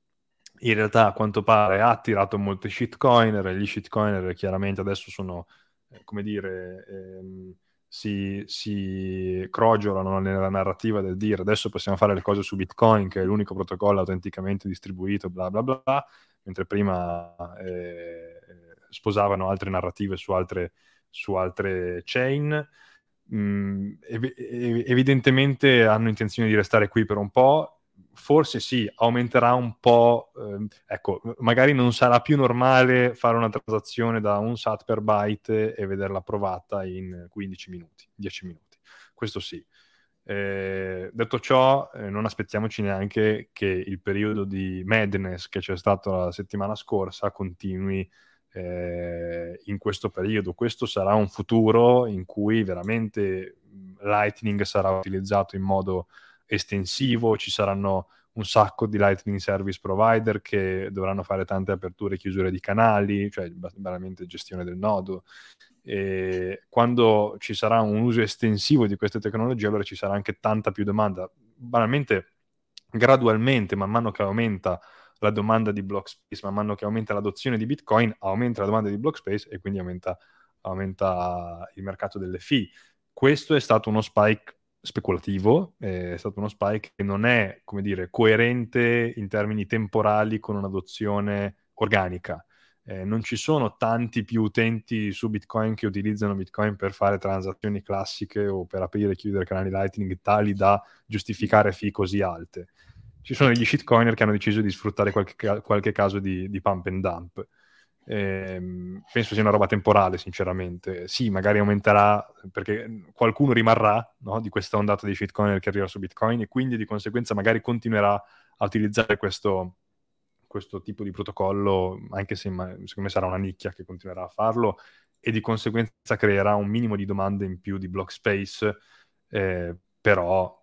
in realtà a quanto pare ha attirato molti shitcoiner e gli shitcoiner chiaramente adesso sono, eh, come dire, ehm, si, si crogiolano nella narrativa del dire adesso possiamo fare le cose su Bitcoin che è l'unico protocollo autenticamente distribuito, bla bla bla, mentre prima eh, sposavano altre narrative su altre, su altre chain. Mm, ev- evidentemente hanno intenzione di restare qui per un po' forse sì, aumenterà un po', eh, ecco, magari non sarà più normale fare una transazione da un SAT per byte e vederla approvata in 15 minuti, 10 minuti. Questo sì. Eh, detto ciò, eh, non aspettiamoci neanche che il periodo di madness che c'è stato la settimana scorsa continui eh, in questo periodo. Questo sarà un futuro in cui veramente Lightning sarà utilizzato in modo estensivo, ci saranno un sacco di Lightning Service Provider che dovranno fare tante aperture e chiusure di canali, cioè veramente gestione del nodo. E quando ci sarà un uso estensivo di queste tecnologie, allora ci sarà anche tanta più domanda. Banalmente, gradualmente, man mano che aumenta la domanda di block space, man mano che aumenta l'adozione di Bitcoin, aumenta la domanda di block space e quindi aumenta, aumenta il mercato delle fee. Questo è stato uno spike speculativo, è stato uno spike che non è, come dire, coerente in termini temporali con un'adozione organica. Eh, non ci sono tanti più utenti su Bitcoin che utilizzano Bitcoin per fare transazioni classiche o per aprire e chiudere canali Lightning tali da giustificare fee così alte. Ci sono degli shitcoiner che hanno deciso di sfruttare qualche, qualche caso di, di, pump and dump. Eh, penso sia una roba temporale, sinceramente. Sì, magari aumenterà perché qualcuno rimarrà no, di questa ondata di shitcoin che arriva su Bitcoin e quindi di conseguenza magari continuerà a utilizzare questo, questo tipo di protocollo, anche se secondo me sarà una nicchia che continuerà a farlo e di conseguenza creerà un minimo di domande in più di block space, eh, però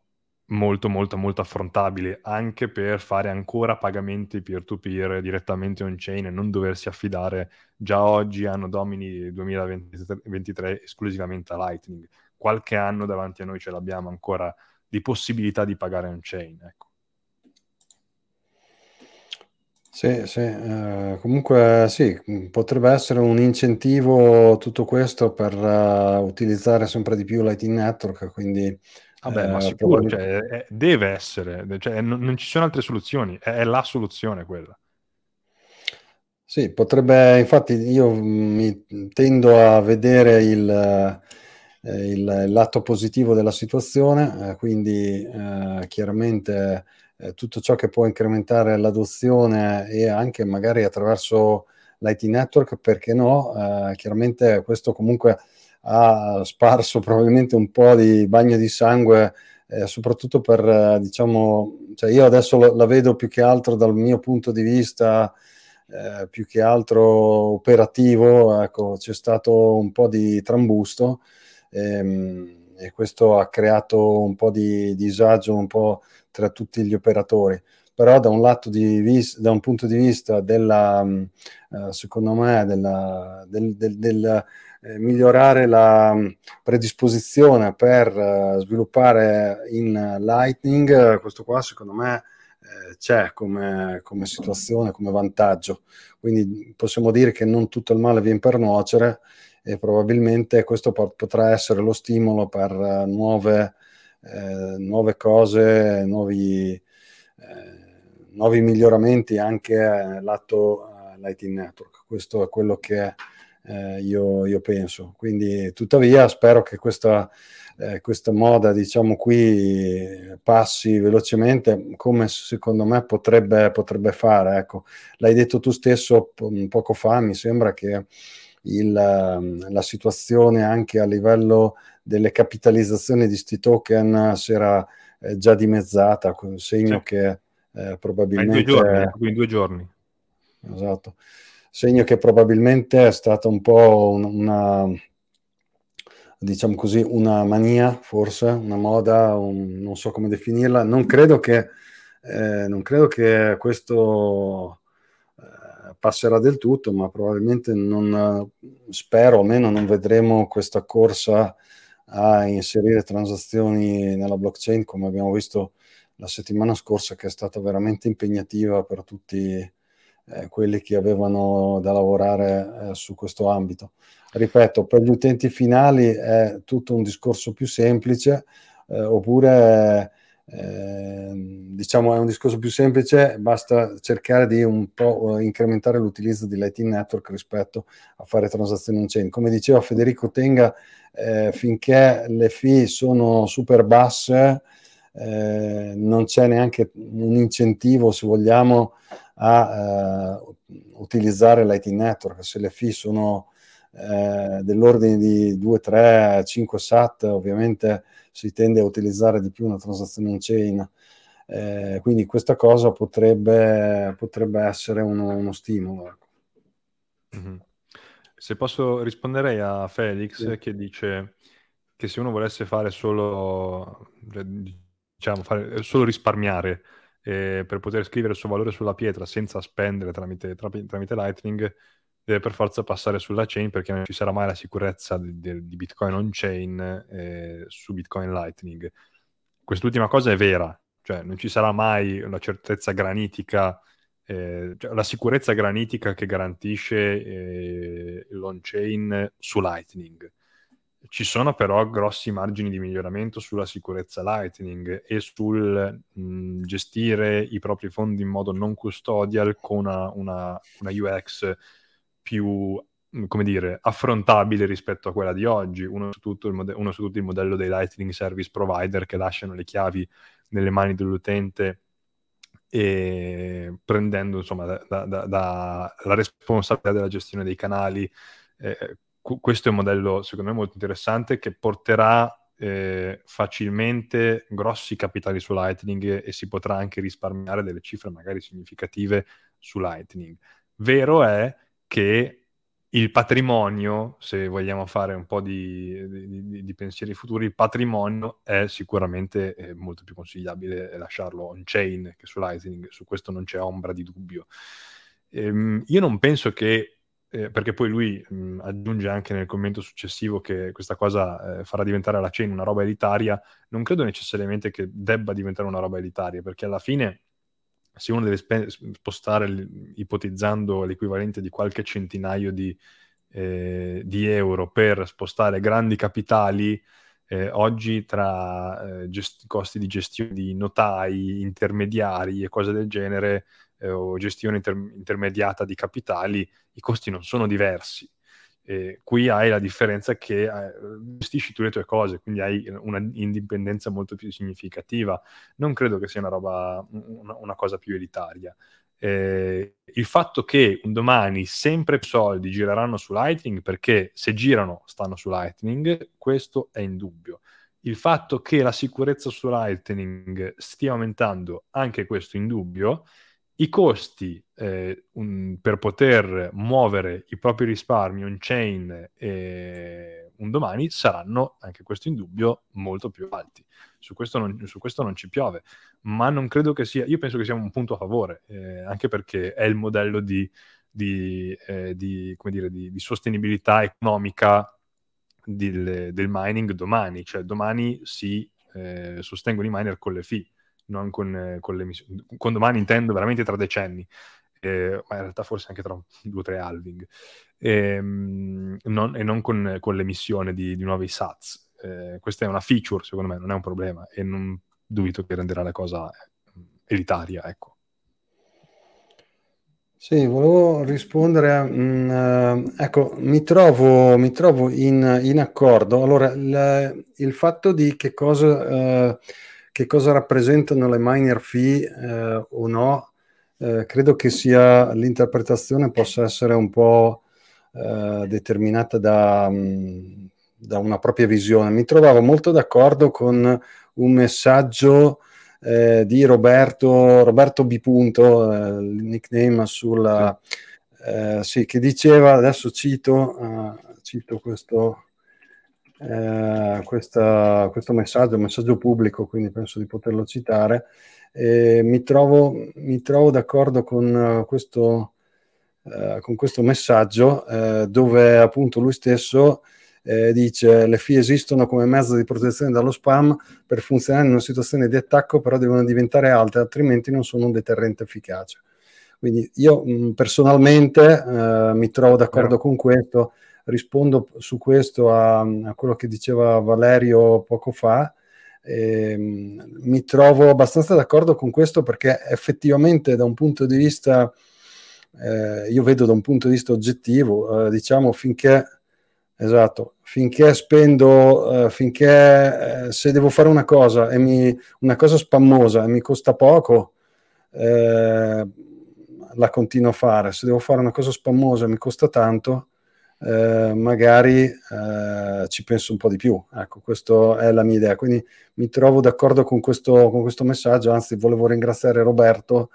molto molto molto affrontabile anche per fare ancora pagamenti peer-to-peer direttamente on-chain e non doversi affidare già oggi anno domini 2023 esclusivamente a Lightning qualche anno davanti a noi ce l'abbiamo ancora di possibilità di pagare on-chain ecco. Sì, sì, eh, comunque sì, potrebbe essere un incentivo tutto questo per uh, utilizzare sempre di più Lightning Network, quindi Vabbè, ma eh, sicuro, probabil- cioè, è, deve essere, cioè, non, non, ci sono altre soluzioni, è, è, la soluzione quella. Sì, potrebbe, infatti io mi tendo a vedere il, eh, il, il lato positivo della situazione, eh, quindi eh, chiaramente eh, tutto ciò che può incrementare l'adozione e anche magari attraverso l'IT network, perché no? Eh, chiaramente questo comunque ha sparso probabilmente un po' di bagno di sangue, eh, soprattutto per, eh, diciamo, cioè io adesso lo, la vedo più che altro dal mio punto di vista, eh, più che altro operativo, ecco, c'è stato un po' di trambusto ehm, e questo ha creato un po' di disagio un po' tra tutti gli operatori. Però da un lato di vis- da un punto di vista della, uh, secondo me, della, del, del, del eh, migliorare la mm, predisposizione per uh, sviluppare in Lightning, questo qua secondo me eh, c'è come, come, situazione, come vantaggio. Quindi possiamo dire che non tutto il male viene per nuocere e probabilmente questo pot- potrà essere lo stimolo per uh, nuove, eh, nuove, cose, nuovi, eh, nuovi miglioramenti anche lato Lightning Network. Questo è quello che eh, io, io, penso. Quindi, tuttavia, spero che questa, eh, questa moda, diciamo qui, passi velocemente, come secondo me potrebbe, potrebbe fare. Ecco, l'hai detto tu stesso poco fa, mi sembra che il, la situazione anche a livello delle capitalizzazioni di sti token si era eh, già dimezzata, segno sì. che eh, probabilmente... In due giorni. In due giorni. Esatto segno che probabilmente è stata un po' una, diciamo così, una mania, forse, una moda, un, non so come definirla. Non credo che, eh, non credo che questo eh, passerà del tutto, ma probabilmente non, spero, almeno non vedremo questa corsa a inserire transazioni nella blockchain come abbiamo visto la settimana scorsa che è stata veramente impegnativa per tutti eh, quelli che avevano da lavorare eh, su questo ambito. Ripeto, per gli utenti finali è tutto un discorso più semplice, eh, oppure ehm, diciamo è un discorso più semplice, basta cercare di un po' incrementare l'utilizzo di Lightning Network rispetto a fare transazioni on chain. Come diceva Federico Tenga, eh, finché le fee sono super basse, eh, non c'è neanche un incentivo, se vogliamo, a uh, utilizzare l'IT network. Se le fee sono uh, dell'ordine di 2, 3, 5 SAT, ovviamente si tende a utilizzare di più una transazione in chain. Eh, quindi questa cosa potrebbe, potrebbe essere uno, uno stimolo. Mm-hmm. Se posso rispondere a Felix sì. che dice che se uno volesse fare solo, cioè, diciamo, fare, solo risparmiare eh, per poter scrivere il suo valore sulla pietra senza spendere tramite, tramite, tramite, Lightning, deve per forza passare sulla chain perché non ci sarà mai la sicurezza di, di, di Bitcoin on-chain eh, su Bitcoin Lightning. Quest'ultima cosa è vera, cioè non ci sarà mai una certezza granitica, eh, cioè la sicurezza granitica che garantisce eh, l'on-chain su Lightning ci sono però grossi margini di miglioramento sulla sicurezza Lightning e sul mh, gestire i propri fondi in modo non custodial con una, una, una UX più come dire, affrontabile rispetto a quella di oggi, uno su, tutto il, mode- uno su tutto il modello dei Lightning Service Provider che lasciano le chiavi nelle mani dell'utente e prendendo insomma da, da, da, la responsabilità della gestione dei canali. Eh, questo è un modello secondo me molto interessante che porterà eh, facilmente grossi capitali su Lightning e si potrà anche risparmiare delle cifre magari significative su Lightning. Vero è che il patrimonio, se vogliamo fare un po' di, di, di pensieri futuri, il patrimonio è sicuramente eh, molto più consigliabile lasciarlo on-chain che su Lightning, su questo non c'è ombra di dubbio. Ehm, io non penso che, eh, perché poi lui mh, aggiunge anche nel commento successivo che questa cosa eh, farà diventare la chain una roba elitaria, non credo necessariamente che debba diventare una roba elitaria, perché alla fine se uno deve spe- spostare, ipotizzando l'equivalente di qualche centinaio di, eh, di euro per spostare grandi capitali, eh, oggi tra eh, gest- costi di gestione di notai, intermediari e cose del genere, eh, o gestione inter- intermediata di capitali, i costi non sono diversi. E qui hai la differenza che eh, gestisci tu le tue cose, quindi hai una indipendenza molto più significativa. Non credo che sia una roba, una, una cosa più elitaria. Eh, il fatto che un domani sempre più soldi gireranno su Lightning, perché se girano stanno su Lightning, questo è indubbio. Il fatto che la sicurezza su Lightning stia aumentando, anche questo è indubbio i costi eh, un, per poter muovere i propri risparmi on-chain eh, un domani saranno, anche questo in dubbio, molto più alti. Su questo, non, su questo non ci piove, ma non credo che sia, io penso che sia un punto a favore, eh, anche perché è il modello di, di, eh, di, dire, di sostenibilità economica del, del, mining domani, cioè domani si eh, sostengono i miner con le fee non con, eh, con le missioni. Con domani intendo veramente tra decenni, eh, ma in realtà forse anche tra due o tre halving, e, ehm, non, e non con, con l'emissione di, di nuovi SATs. Eh, questa è una feature, secondo me, non è un problema e non dubito che renderà la cosa eh, elitaria, ecco. Sì, volevo rispondere a... Mh, uh, ecco, mi trovo, mi trovo in, in, accordo. Allora, il, il, fatto di che cosa... Uh, che cosa rappresentano le miner fee eh, o no, eh, credo che sia l'interpretazione possa essere un po' eh, determinata da, mm, da, una propria visione. Mi trovavo molto d'accordo con un messaggio eh, di Roberto, Roberto B. Punto, eh, il nickname sulla, eh, sì, che diceva, adesso cito, cito questo eh, questa, questo messaggio, un messaggio pubblico, quindi penso di poterlo citare. E mi, trovo, mi trovo d'accordo con questo, eh, con questo messaggio eh, dove appunto lui stesso eh, dice le FI esistono come mezzo di protezione dallo spam per funzionare in una situazione di attacco però devono diventare alte altrimenti non sono un deterrente efficace quindi io mh, personalmente eh, mi trovo d'accordo con questo rispondo su questo a, a quello che diceva Valerio poco fa. Eh, mi trovo abbastanza d'accordo con questo perché effettivamente da un punto di vista, eh, io vedo da un punto di vista oggettivo, eh, diciamo finché, esatto, finché spendo, eh, finché eh, se devo fare una cosa e mi, una cosa spammosa e mi costa poco, eh, la continuo a fare. Se devo fare una cosa spammosa e mi costa tanto, eh, magari eh, ci penso un po' di più. Ecco, questa è la mia idea. Quindi mi trovo d'accordo con questo, con questo messaggio, anzi volevo ringraziare Roberto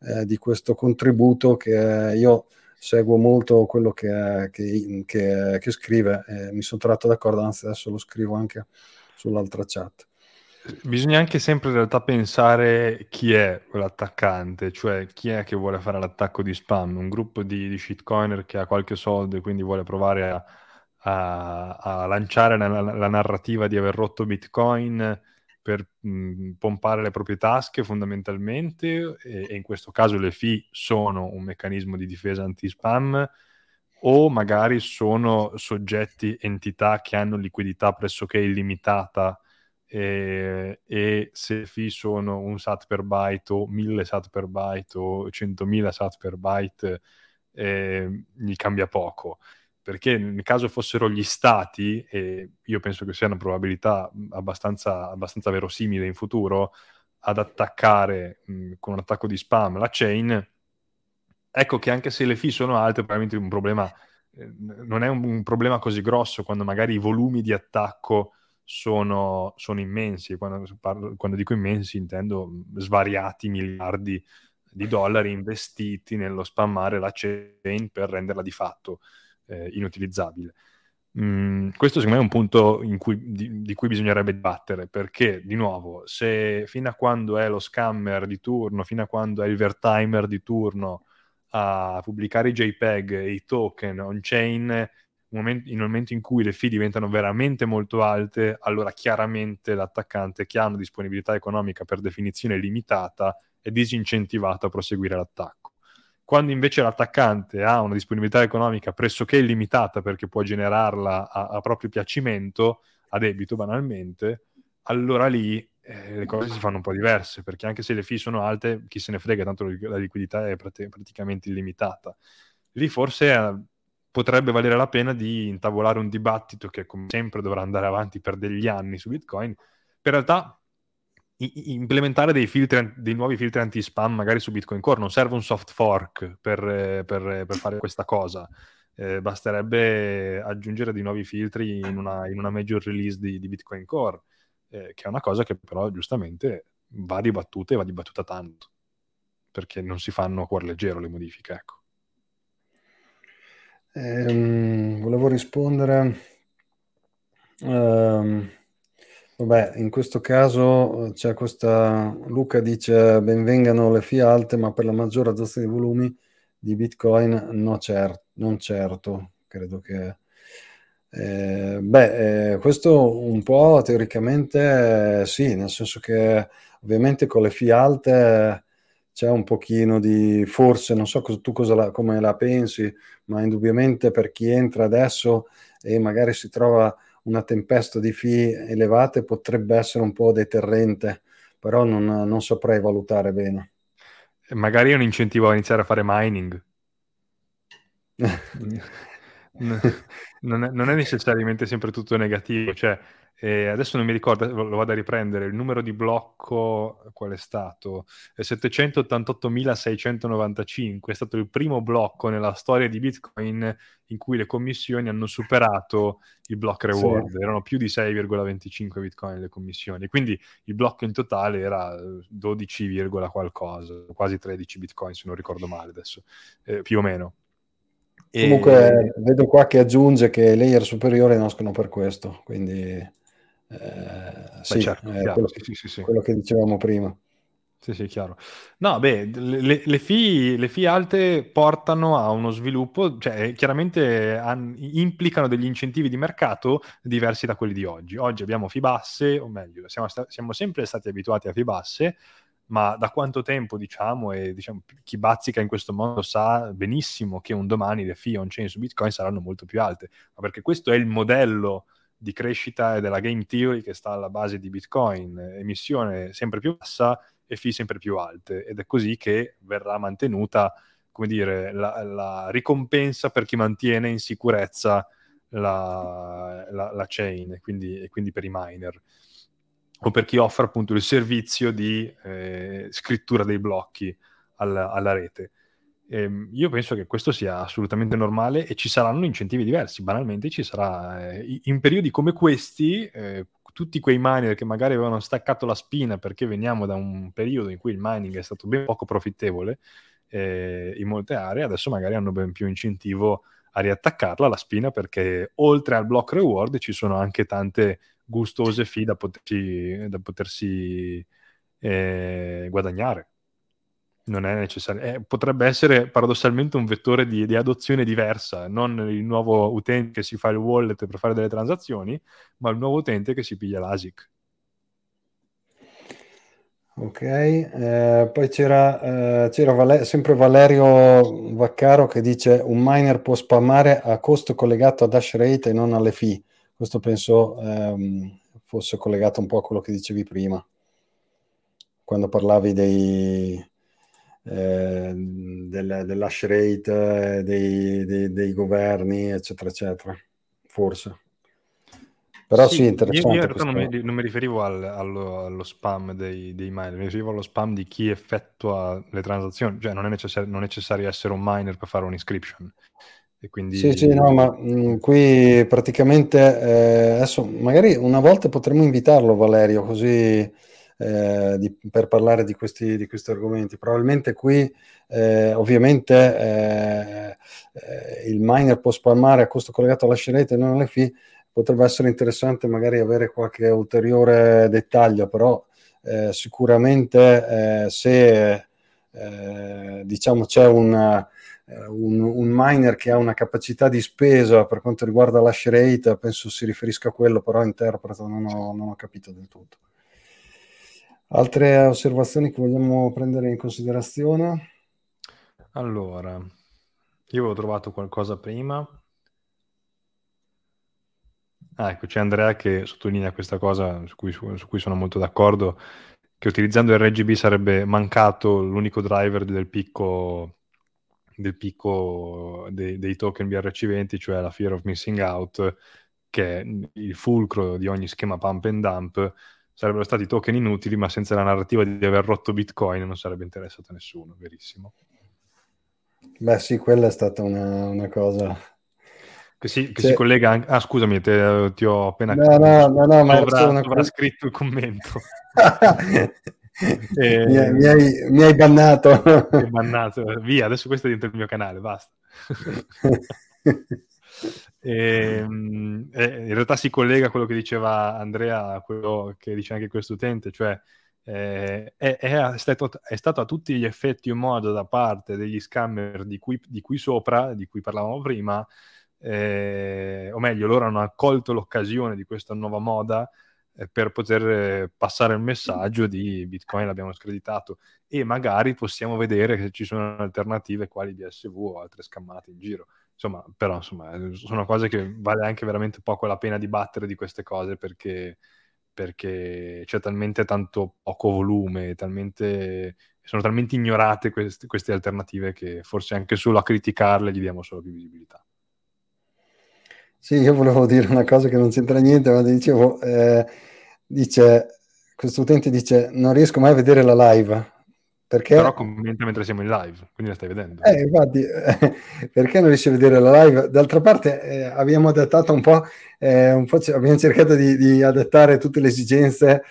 eh, di questo contributo che io seguo molto quello che, che, che, che scrive mi sono trovato d'accordo, anzi adesso lo scrivo anche sull'altra chat. Bisogna anche sempre in realtà pensare chi è quell'attaccante, cioè chi è che vuole fare l'attacco di spam, un gruppo di, di shitcoiner che ha qualche soldo e quindi vuole provare a, a, a lanciare la, la, narrativa di aver rotto Bitcoin per mh, pompare le proprie tasche fondamentalmente e, e, in questo caso le fee sono un meccanismo di difesa anti-spam o magari sono soggetti, entità che hanno liquidità pressoché illimitata e, e se fee sono un sat per byte o 1000 sat per byte o 100.000 sat per byte, eh, gli cambia poco. Perché nel caso fossero gli stati, e io penso che sia una probabilità abbastanza, abbastanza verosimile in futuro, ad attaccare mh, con un attacco di spam la chain, ecco che anche se le fee sono alte, probabilmente un problema, eh, non è un, un, problema così grosso quando magari i volumi di attacco sono, sono immensi. Quando, parlo, quando, dico immensi intendo svariati miliardi di dollari investiti nello spammare la chain per renderla di fatto eh, inutilizzabile. Mm, questo secondo me è un punto cui, di, di, cui bisognerebbe dibattere perché, di nuovo, se fino a quando è lo scammer di turno, fino a quando è il vertimer di turno a pubblicare i JPEG e i token on-chain, in un momento in cui le fee diventano veramente molto alte, allora chiaramente l'attaccante che ha una disponibilità economica per definizione limitata è disincentivato a proseguire l'attacco. Quando invece l'attaccante ha una disponibilità economica pressoché illimitata perché può generarla a, a proprio piacimento, a debito banalmente, allora lì eh, le cose si fanno un po' diverse, perché anche se le fee sono alte, chi se ne frega, tanto la liquidità è prat- praticamente illimitata. Lì forse eh, potrebbe valere la pena di intavolare un dibattito che come sempre dovrà andare avanti per degli anni su Bitcoin. Per realtà implementare dei, filtri, dei nuovi filtri anti-spam magari su Bitcoin Core, non serve un soft fork per, per, per fare questa cosa. Eh, basterebbe aggiungere dei nuovi filtri in una, in una major release di, di Bitcoin Core, eh, che è una cosa che però giustamente va dibattuta e va dibattuta tanto, perché non si fanno a cuor leggero le modifiche. Ecco. Eh, volevo rispondere. Um Vabbè, in questo caso eh, c'è questa, Luca dice benvengano le fee alte, ma per la maggiore adozione di volumi di Bitcoin no cer- non certo, credo che... Eh, beh, eh, questo un po' teoricamente eh, sì, nel senso che ovviamente con le fee alte c'è un pochino di, forse, non so cosa, tu cosa la, come la pensi, ma indubbiamente per chi entra adesso e magari si trova una tempesta di fee elevate potrebbe essere un po' deterrente, però non, non saprei valutare bene. Magari è un incentivo a iniziare a fare mining. non, è, non, è, necessariamente sempre tutto negativo, cioè e adesso non mi ricordo, lo vado a riprendere, il numero di blocco, qual è stato? È 788.695, è stato il primo blocco nella storia di Bitcoin in cui le commissioni hanno superato il block reward, sì. erano più di 6,25 Bitcoin le commissioni, quindi il blocco in totale era 12, qualcosa, quasi 13 Bitcoin se non ricordo male adesso, eh, più o meno. Comunque vedo qua che aggiunge che i layer superiori nascono per questo, quindi... Eh, sì, certo, eh, quello, sì, sì, sì, quello, che dicevamo prima. Sì, sì, chiaro. No, beh, le, le, fee, le fee alte portano a uno sviluppo, cioè chiaramente han, implicano degli incentivi di mercato diversi da quelli di oggi. Oggi abbiamo fee basse, o meglio, siamo, sta- siamo sempre stati abituati a fee basse, ma da quanto tempo diciamo, e diciamo, chi bazzica in questo mondo sa benissimo che un domani le fee on-chain su Bitcoin saranno molto più alte, ma perché questo è il modello di crescita e della game theory che sta alla base di Bitcoin, emissione sempre più bassa e fee sempre più alte. Ed è così che verrà mantenuta come dire, la, la ricompensa per chi mantiene in sicurezza la, la, la chain e quindi, quindi, per i miner. O per chi offre appunto il servizio di eh, scrittura dei blocchi alla, alla rete. Eh, io penso che questo sia assolutamente normale e ci saranno incentivi diversi. Banalmente ci sarà, eh, in periodi come questi, eh, tutti quei miner che magari avevano staccato la spina perché veniamo da un periodo in cui il mining è stato ben poco profittevole eh, in molte aree, adesso magari hanno ben più incentivo a riattaccarla la spina perché oltre al block reward ci sono anche tante gustose fee da potersi, da potersi eh, guadagnare non è necessario. Eh, potrebbe essere paradossalmente un vettore di, di, adozione diversa, non il nuovo utente che si fa il wallet per fare delle transazioni, ma il nuovo utente che si piglia l'ASIC. Ok, eh, poi c'era, eh, c'era Valer- sempre Valerio Vaccaro che dice un miner può spammare a costo collegato ad hash rate e non alle fee. Questo penso ehm, fosse collegato un po' a quello che dicevi prima, quando parlavi dei, eh, del, dell'hash rate, dei, dei, dei, governi, eccetera, eccetera. Forse. Però sì, sì interessante. Io, in realtà non mi, non mi, riferivo al, allo, allo, spam dei, dei, miner, mi riferivo allo spam di chi effettua le transazioni, cioè non è, necessar- non è necessario essere un miner per fare un'inscription. E quindi... Sì, sì, no, ma mh, mm, qui praticamente eh, adesso magari una volta potremmo invitarlo Valerio così eh, di, per parlare di questi, di questi, argomenti. Probabilmente qui eh, ovviamente eh, eh, il miner può spammare a costo collegato alla scenetta e non alle fee, potrebbe essere interessante magari avere qualche ulteriore dettaglio, però eh, sicuramente se diciamo c'è un un, un, miner che ha una capacità di spesa per quanto riguarda l'hash rate, penso si riferisca a quello, però interpreto, non ho, non ho capito del tutto. Altre osservazioni che vogliamo prendere in considerazione? Allora, io avevo trovato qualcosa prima. Ah, ecco, c'è Andrea che sottolinea questa cosa su cui, su, su cui sono molto d'accordo, che utilizzando il RGB sarebbe mancato l'unico driver del picco, del picco dei, dei token BRC20, cioè la fear of missing out, che è il fulcro di ogni schema pump and dump, sarebbero stati token inutili, ma senza la narrativa di aver rotto Bitcoin non sarebbe interessato a nessuno, verissimo. Beh sì, quella è stata una, una cosa... Che, si, che cioè... si, collega anche... Ah, scusami, te, ti ho appena... No, no, no, no ma avrà, una... avrà scritto il commento. e... mi, hai, mi, hai, mi, hai, bannato. mi hai bannato. Via, adesso questo è dentro il mio canale, basta. E, ehm, eh, in realtà si collega a quello che diceva Andrea, a quello che dice anche questo utente, cioè eh, è, è, stato, è, stato, a tutti gli effetti un modo da parte degli scammer di cui, di cui sopra, di cui parlavamo prima, eh, o meglio, loro hanno accolto l'occasione di questa nuova moda eh, per poter passare il messaggio di Bitcoin l'abbiamo screditato e magari possiamo vedere se ci sono alternative quali DSV o altre scammate in giro insomma, però insomma, sono cose che vale anche veramente poco la pena dibattere di queste cose perché, perché c'è talmente tanto poco volume, talmente, sono talmente ignorate queste, queste alternative che forse anche solo a criticarle gli diamo solo più visibilità. Sì, io volevo dire una cosa che non c'entra niente, ma dicevo, eh, dice, questo utente dice, non riesco mai a vedere la live. Perché... Però commenta mentre siamo in live, quindi la stai vedendo. Eh, infatti, eh, perché non riesci a vedere la live? D'altra parte eh, abbiamo adattato un po', eh, un po abbiamo cercato di, di, adattare tutte le esigenze,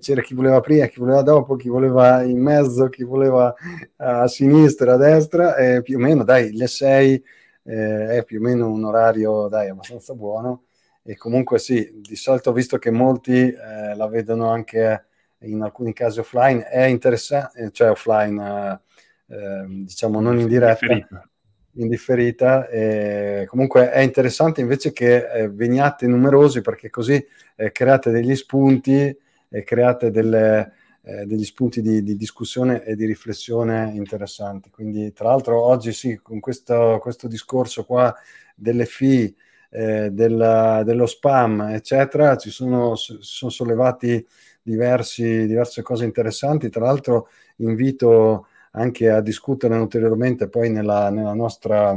c'era chi voleva prima, chi voleva dopo, chi voleva in mezzo, chi voleva a sinistra, a destra, e più o meno, dai, le 6 eh, è più o meno un orario, dai, abbastanza buono. E comunque sì, di solito ho visto che molti eh, la vedono anche in alcuni casi offline, è interessante, cioè offline, eh, ehm, diciamo non in diretta, indifferita. indifferita e comunque è interessante invece che eh, veniate numerosi perché così eh, create degli spunti e create delle, eh, degli spunti di, di, discussione e di riflessione interessanti. Quindi, tra l'altro, oggi sì, con questo, questo discorso qua delle eh, della, dello spam, eccetera, ci sono, sono sollevati diversi, diverse cose interessanti. Tra l'altro invito anche a discutere ulteriormente poi nella, nella, nostra,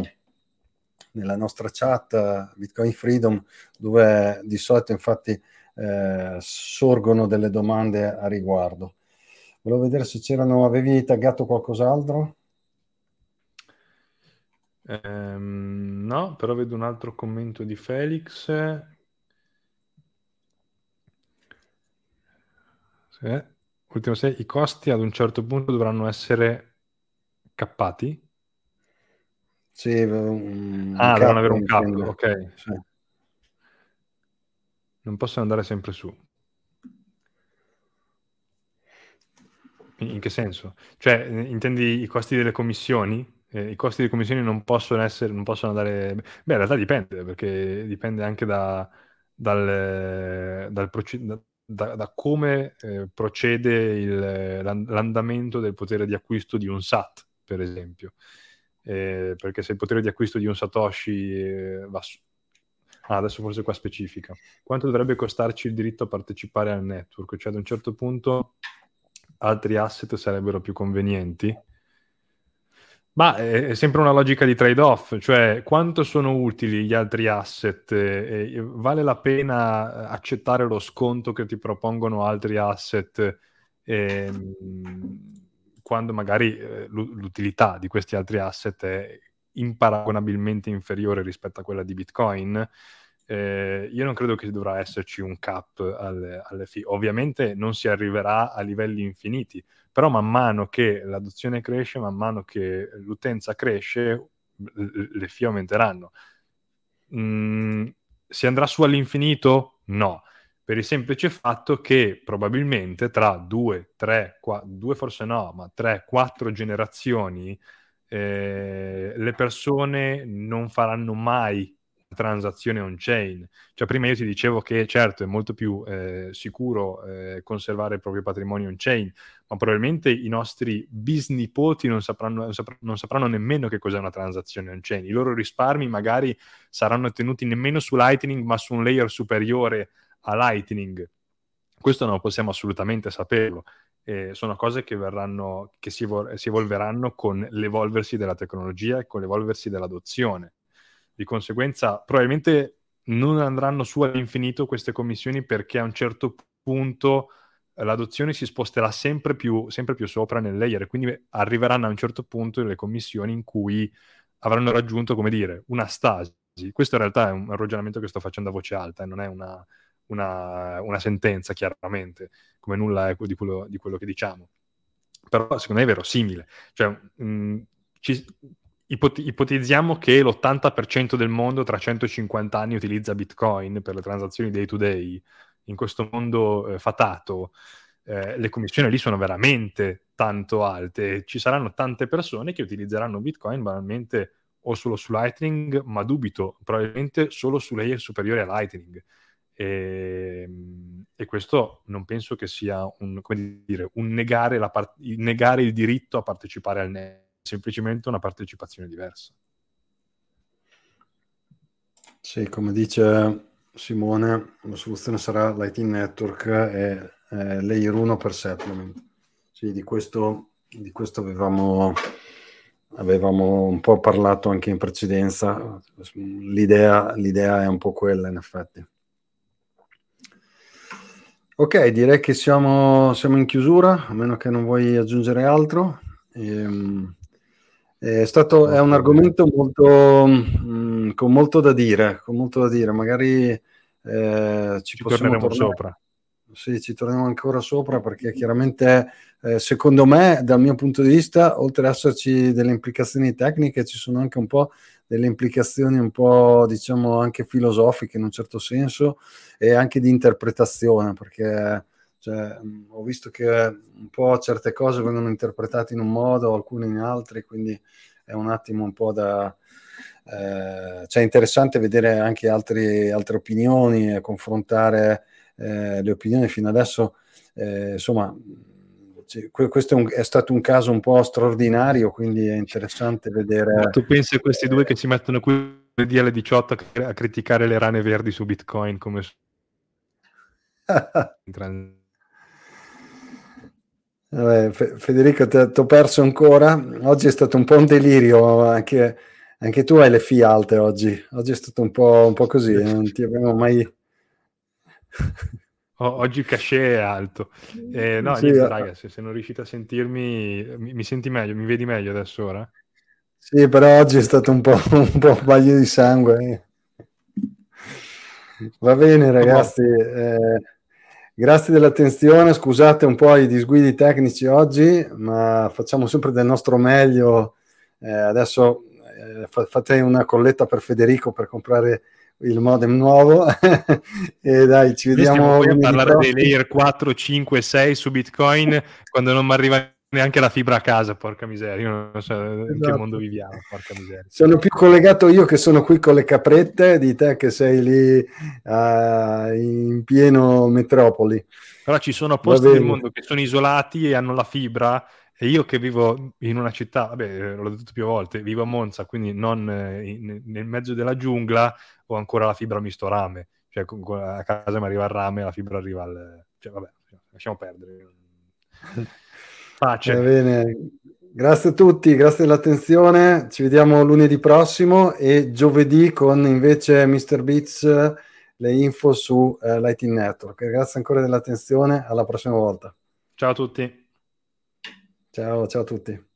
nella nostra chat Bitcoin Freedom, dove di solito infatti eh, sorgono delle domande a riguardo. Volevo vedere se c'erano, avevi taggato qualcos'altro? Um, no, però vedo un altro commento di Felix Sì. Ultimo 6, i costi ad un certo punto dovranno essere cappati? Sì, un ah, devono avere un cap, ok. Sì. Non possono andare sempre su. In, che senso? Cioè, intendi i costi delle commissioni? Eh, I costi delle commissioni non possono essere, non possono andare... Beh, in realtà dipende, perché dipende anche da, dal, dal, procedimento da, da come eh, procede il, l'andamento del potere di acquisto di un SAT, per esempio. Eh, perché se il potere di acquisto di un Satoshi eh, va su... Ah, adesso forse qua specifica. Quanto dovrebbe costarci il diritto a partecipare al network? Cioè ad un certo punto altri asset sarebbero più convenienti? Ma è sempre una logica di trade-off, cioè quanto sono utili gli altri asset? Vale la pena accettare lo sconto che ti propongono altri asset eh, quando magari eh, l'utilità di questi altri asset è imparagonabilmente inferiore rispetto a quella di Bitcoin? Eh, io non credo che dovrà esserci un cap alle fee. Ovviamente non si arriverà a livelli infiniti, però man mano che l'adozione cresce, man mano che l'utenza cresce, le fee aumenteranno. Mm, si andrà su all'infinito? No, per il semplice fatto che probabilmente tra due, tre, qua, due forse no, ma tre, quattro generazioni eh, le persone non faranno mai transazione on-chain. Cioè, prima io ti dicevo che certo è molto più eh, sicuro eh, conservare il proprio patrimonio on-chain, ma probabilmente i nostri bisnipoti non sapranno, non, sapranno, non sapranno nemmeno che cos'è una transazione on-chain. I loro risparmi magari saranno tenuti nemmeno su Lightning, ma su un layer superiore a Lightning. Questo non possiamo assolutamente saperlo. Eh, sono cose che, verranno, che si, evol- si evolveranno con l'evolversi della tecnologia e con l'evolversi dell'adozione di conseguenza, probabilmente non andranno su all'infinito queste commissioni perché a un certo punto l'adozione si sposterà sempre più, sempre più sopra nel layer quindi arriveranno a un certo punto le commissioni in cui avranno raggiunto, come dire, una stasi. Questo in realtà è un ragionamento che sto facendo a voce alta e eh, non è una, una, una, sentenza, chiaramente, come nulla è di quello, di quello, che diciamo. Però secondo me è verosimile. Cioè, mh, ci, ipot- ipotizziamo che l'80% del mondo tra 150 anni utilizza Bitcoin per le transazioni day to day, in questo mondo eh, fatato, eh, le commissioni lì sono veramente tanto alte. Ci saranno tante persone che utilizzeranno Bitcoin banalmente o solo su Lightning, ma dubito, probabilmente solo su layer superiore a Lightning. E, ehm, e, questo non penso che sia un, dire, un negare, part- negare, il diritto a partecipare al network semplicemente una partecipazione diversa. Sì, come dice Simone, la soluzione sarà Lightning Network e eh, Layer 1 per settlement. Sì, di questo, di questo avevamo, avevamo, un po' parlato anche in precedenza. L'idea, l'idea è un po' quella, in effetti. Ok, direi che siamo, siamo in chiusura, a meno che non vuoi aggiungere altro. Ehm, è, stato, è un argomento molto, mh, mm, con molto da dire, con molto da dire. Magari eh, ci, ci possiamo tornare sopra. Sì, ci torniamo ancora sopra perché chiaramente, eh, secondo me, dal mio punto di vista, oltre ad esserci delle implicazioni tecniche, ci sono anche un po' delle implicazioni un po', diciamo, anche filosofiche in un certo senso e anche di interpretazione, perché cioè, ho visto che un po' certe cose vengono interpretate in un modo, alcune in altri, quindi è un attimo un po' da... Eh, cioè è interessante vedere anche altri, altre opinioni e confrontare eh, le opinioni fino adesso. Eh, insomma, questo è, un, è, stato un caso un po' straordinario, quindi è interessante vedere. Ma tu pensi a questi due che si mettono qui alle 18 a criticare le rane verdi su Bitcoin come Vabbè, Federico, ti ho perso ancora. Oggi è stato un po' un delirio, anche, anche tu hai le fie alte oggi. Oggi è stato un po', un po così, non ti abbiamo mai... oggi il cachet è alto. Eh, no, sì, niente, eh. ragazzi, se non riuscite a sentirmi, mi, mi, senti meglio, mi vedi meglio adesso ora? Sì, però oggi è stato un po', un, po bagno di sangue. Va bene, ragazzi. Eh, Grazie dell'attenzione, scusate un po' i disguidi tecnici oggi, ma facciamo sempre del nostro meglio. Eh, adesso eh, fate una colletta per Federico per comprare il modem nuovo e dai, ci vediamo. Poi a parlare dei layer 4, 5, 6 su Bitcoin quando non mi arriva neanche la fibra a casa, porca miseria, io non so esatto. in che esatto. mondo viviamo, porca miseria. Sono più collegato io che sono qui con le caprette di te che sei lì uh, in pieno metropoli. Però ci sono posti del mondo che sono isolati e hanno la fibra e io che vivo in una città, vabbè, l'ho detto più volte, vivo a Monza, quindi non eh, in, nel mezzo della giungla, ho ancora la fibra misto rame, cioè a casa mi arriva il rame, la fibra arriva al... cioè vabbè, lasciamo perdere. Pace. Va bene. Grazie a tutti, grazie dell'attenzione. Ci vediamo lunedì prossimo e giovedì con invece Mr. Beats le info su uh, Lighting Network. Grazie ancora dell'attenzione, alla prossima volta. Ciao a tutti. Ciao, ciao a tutti.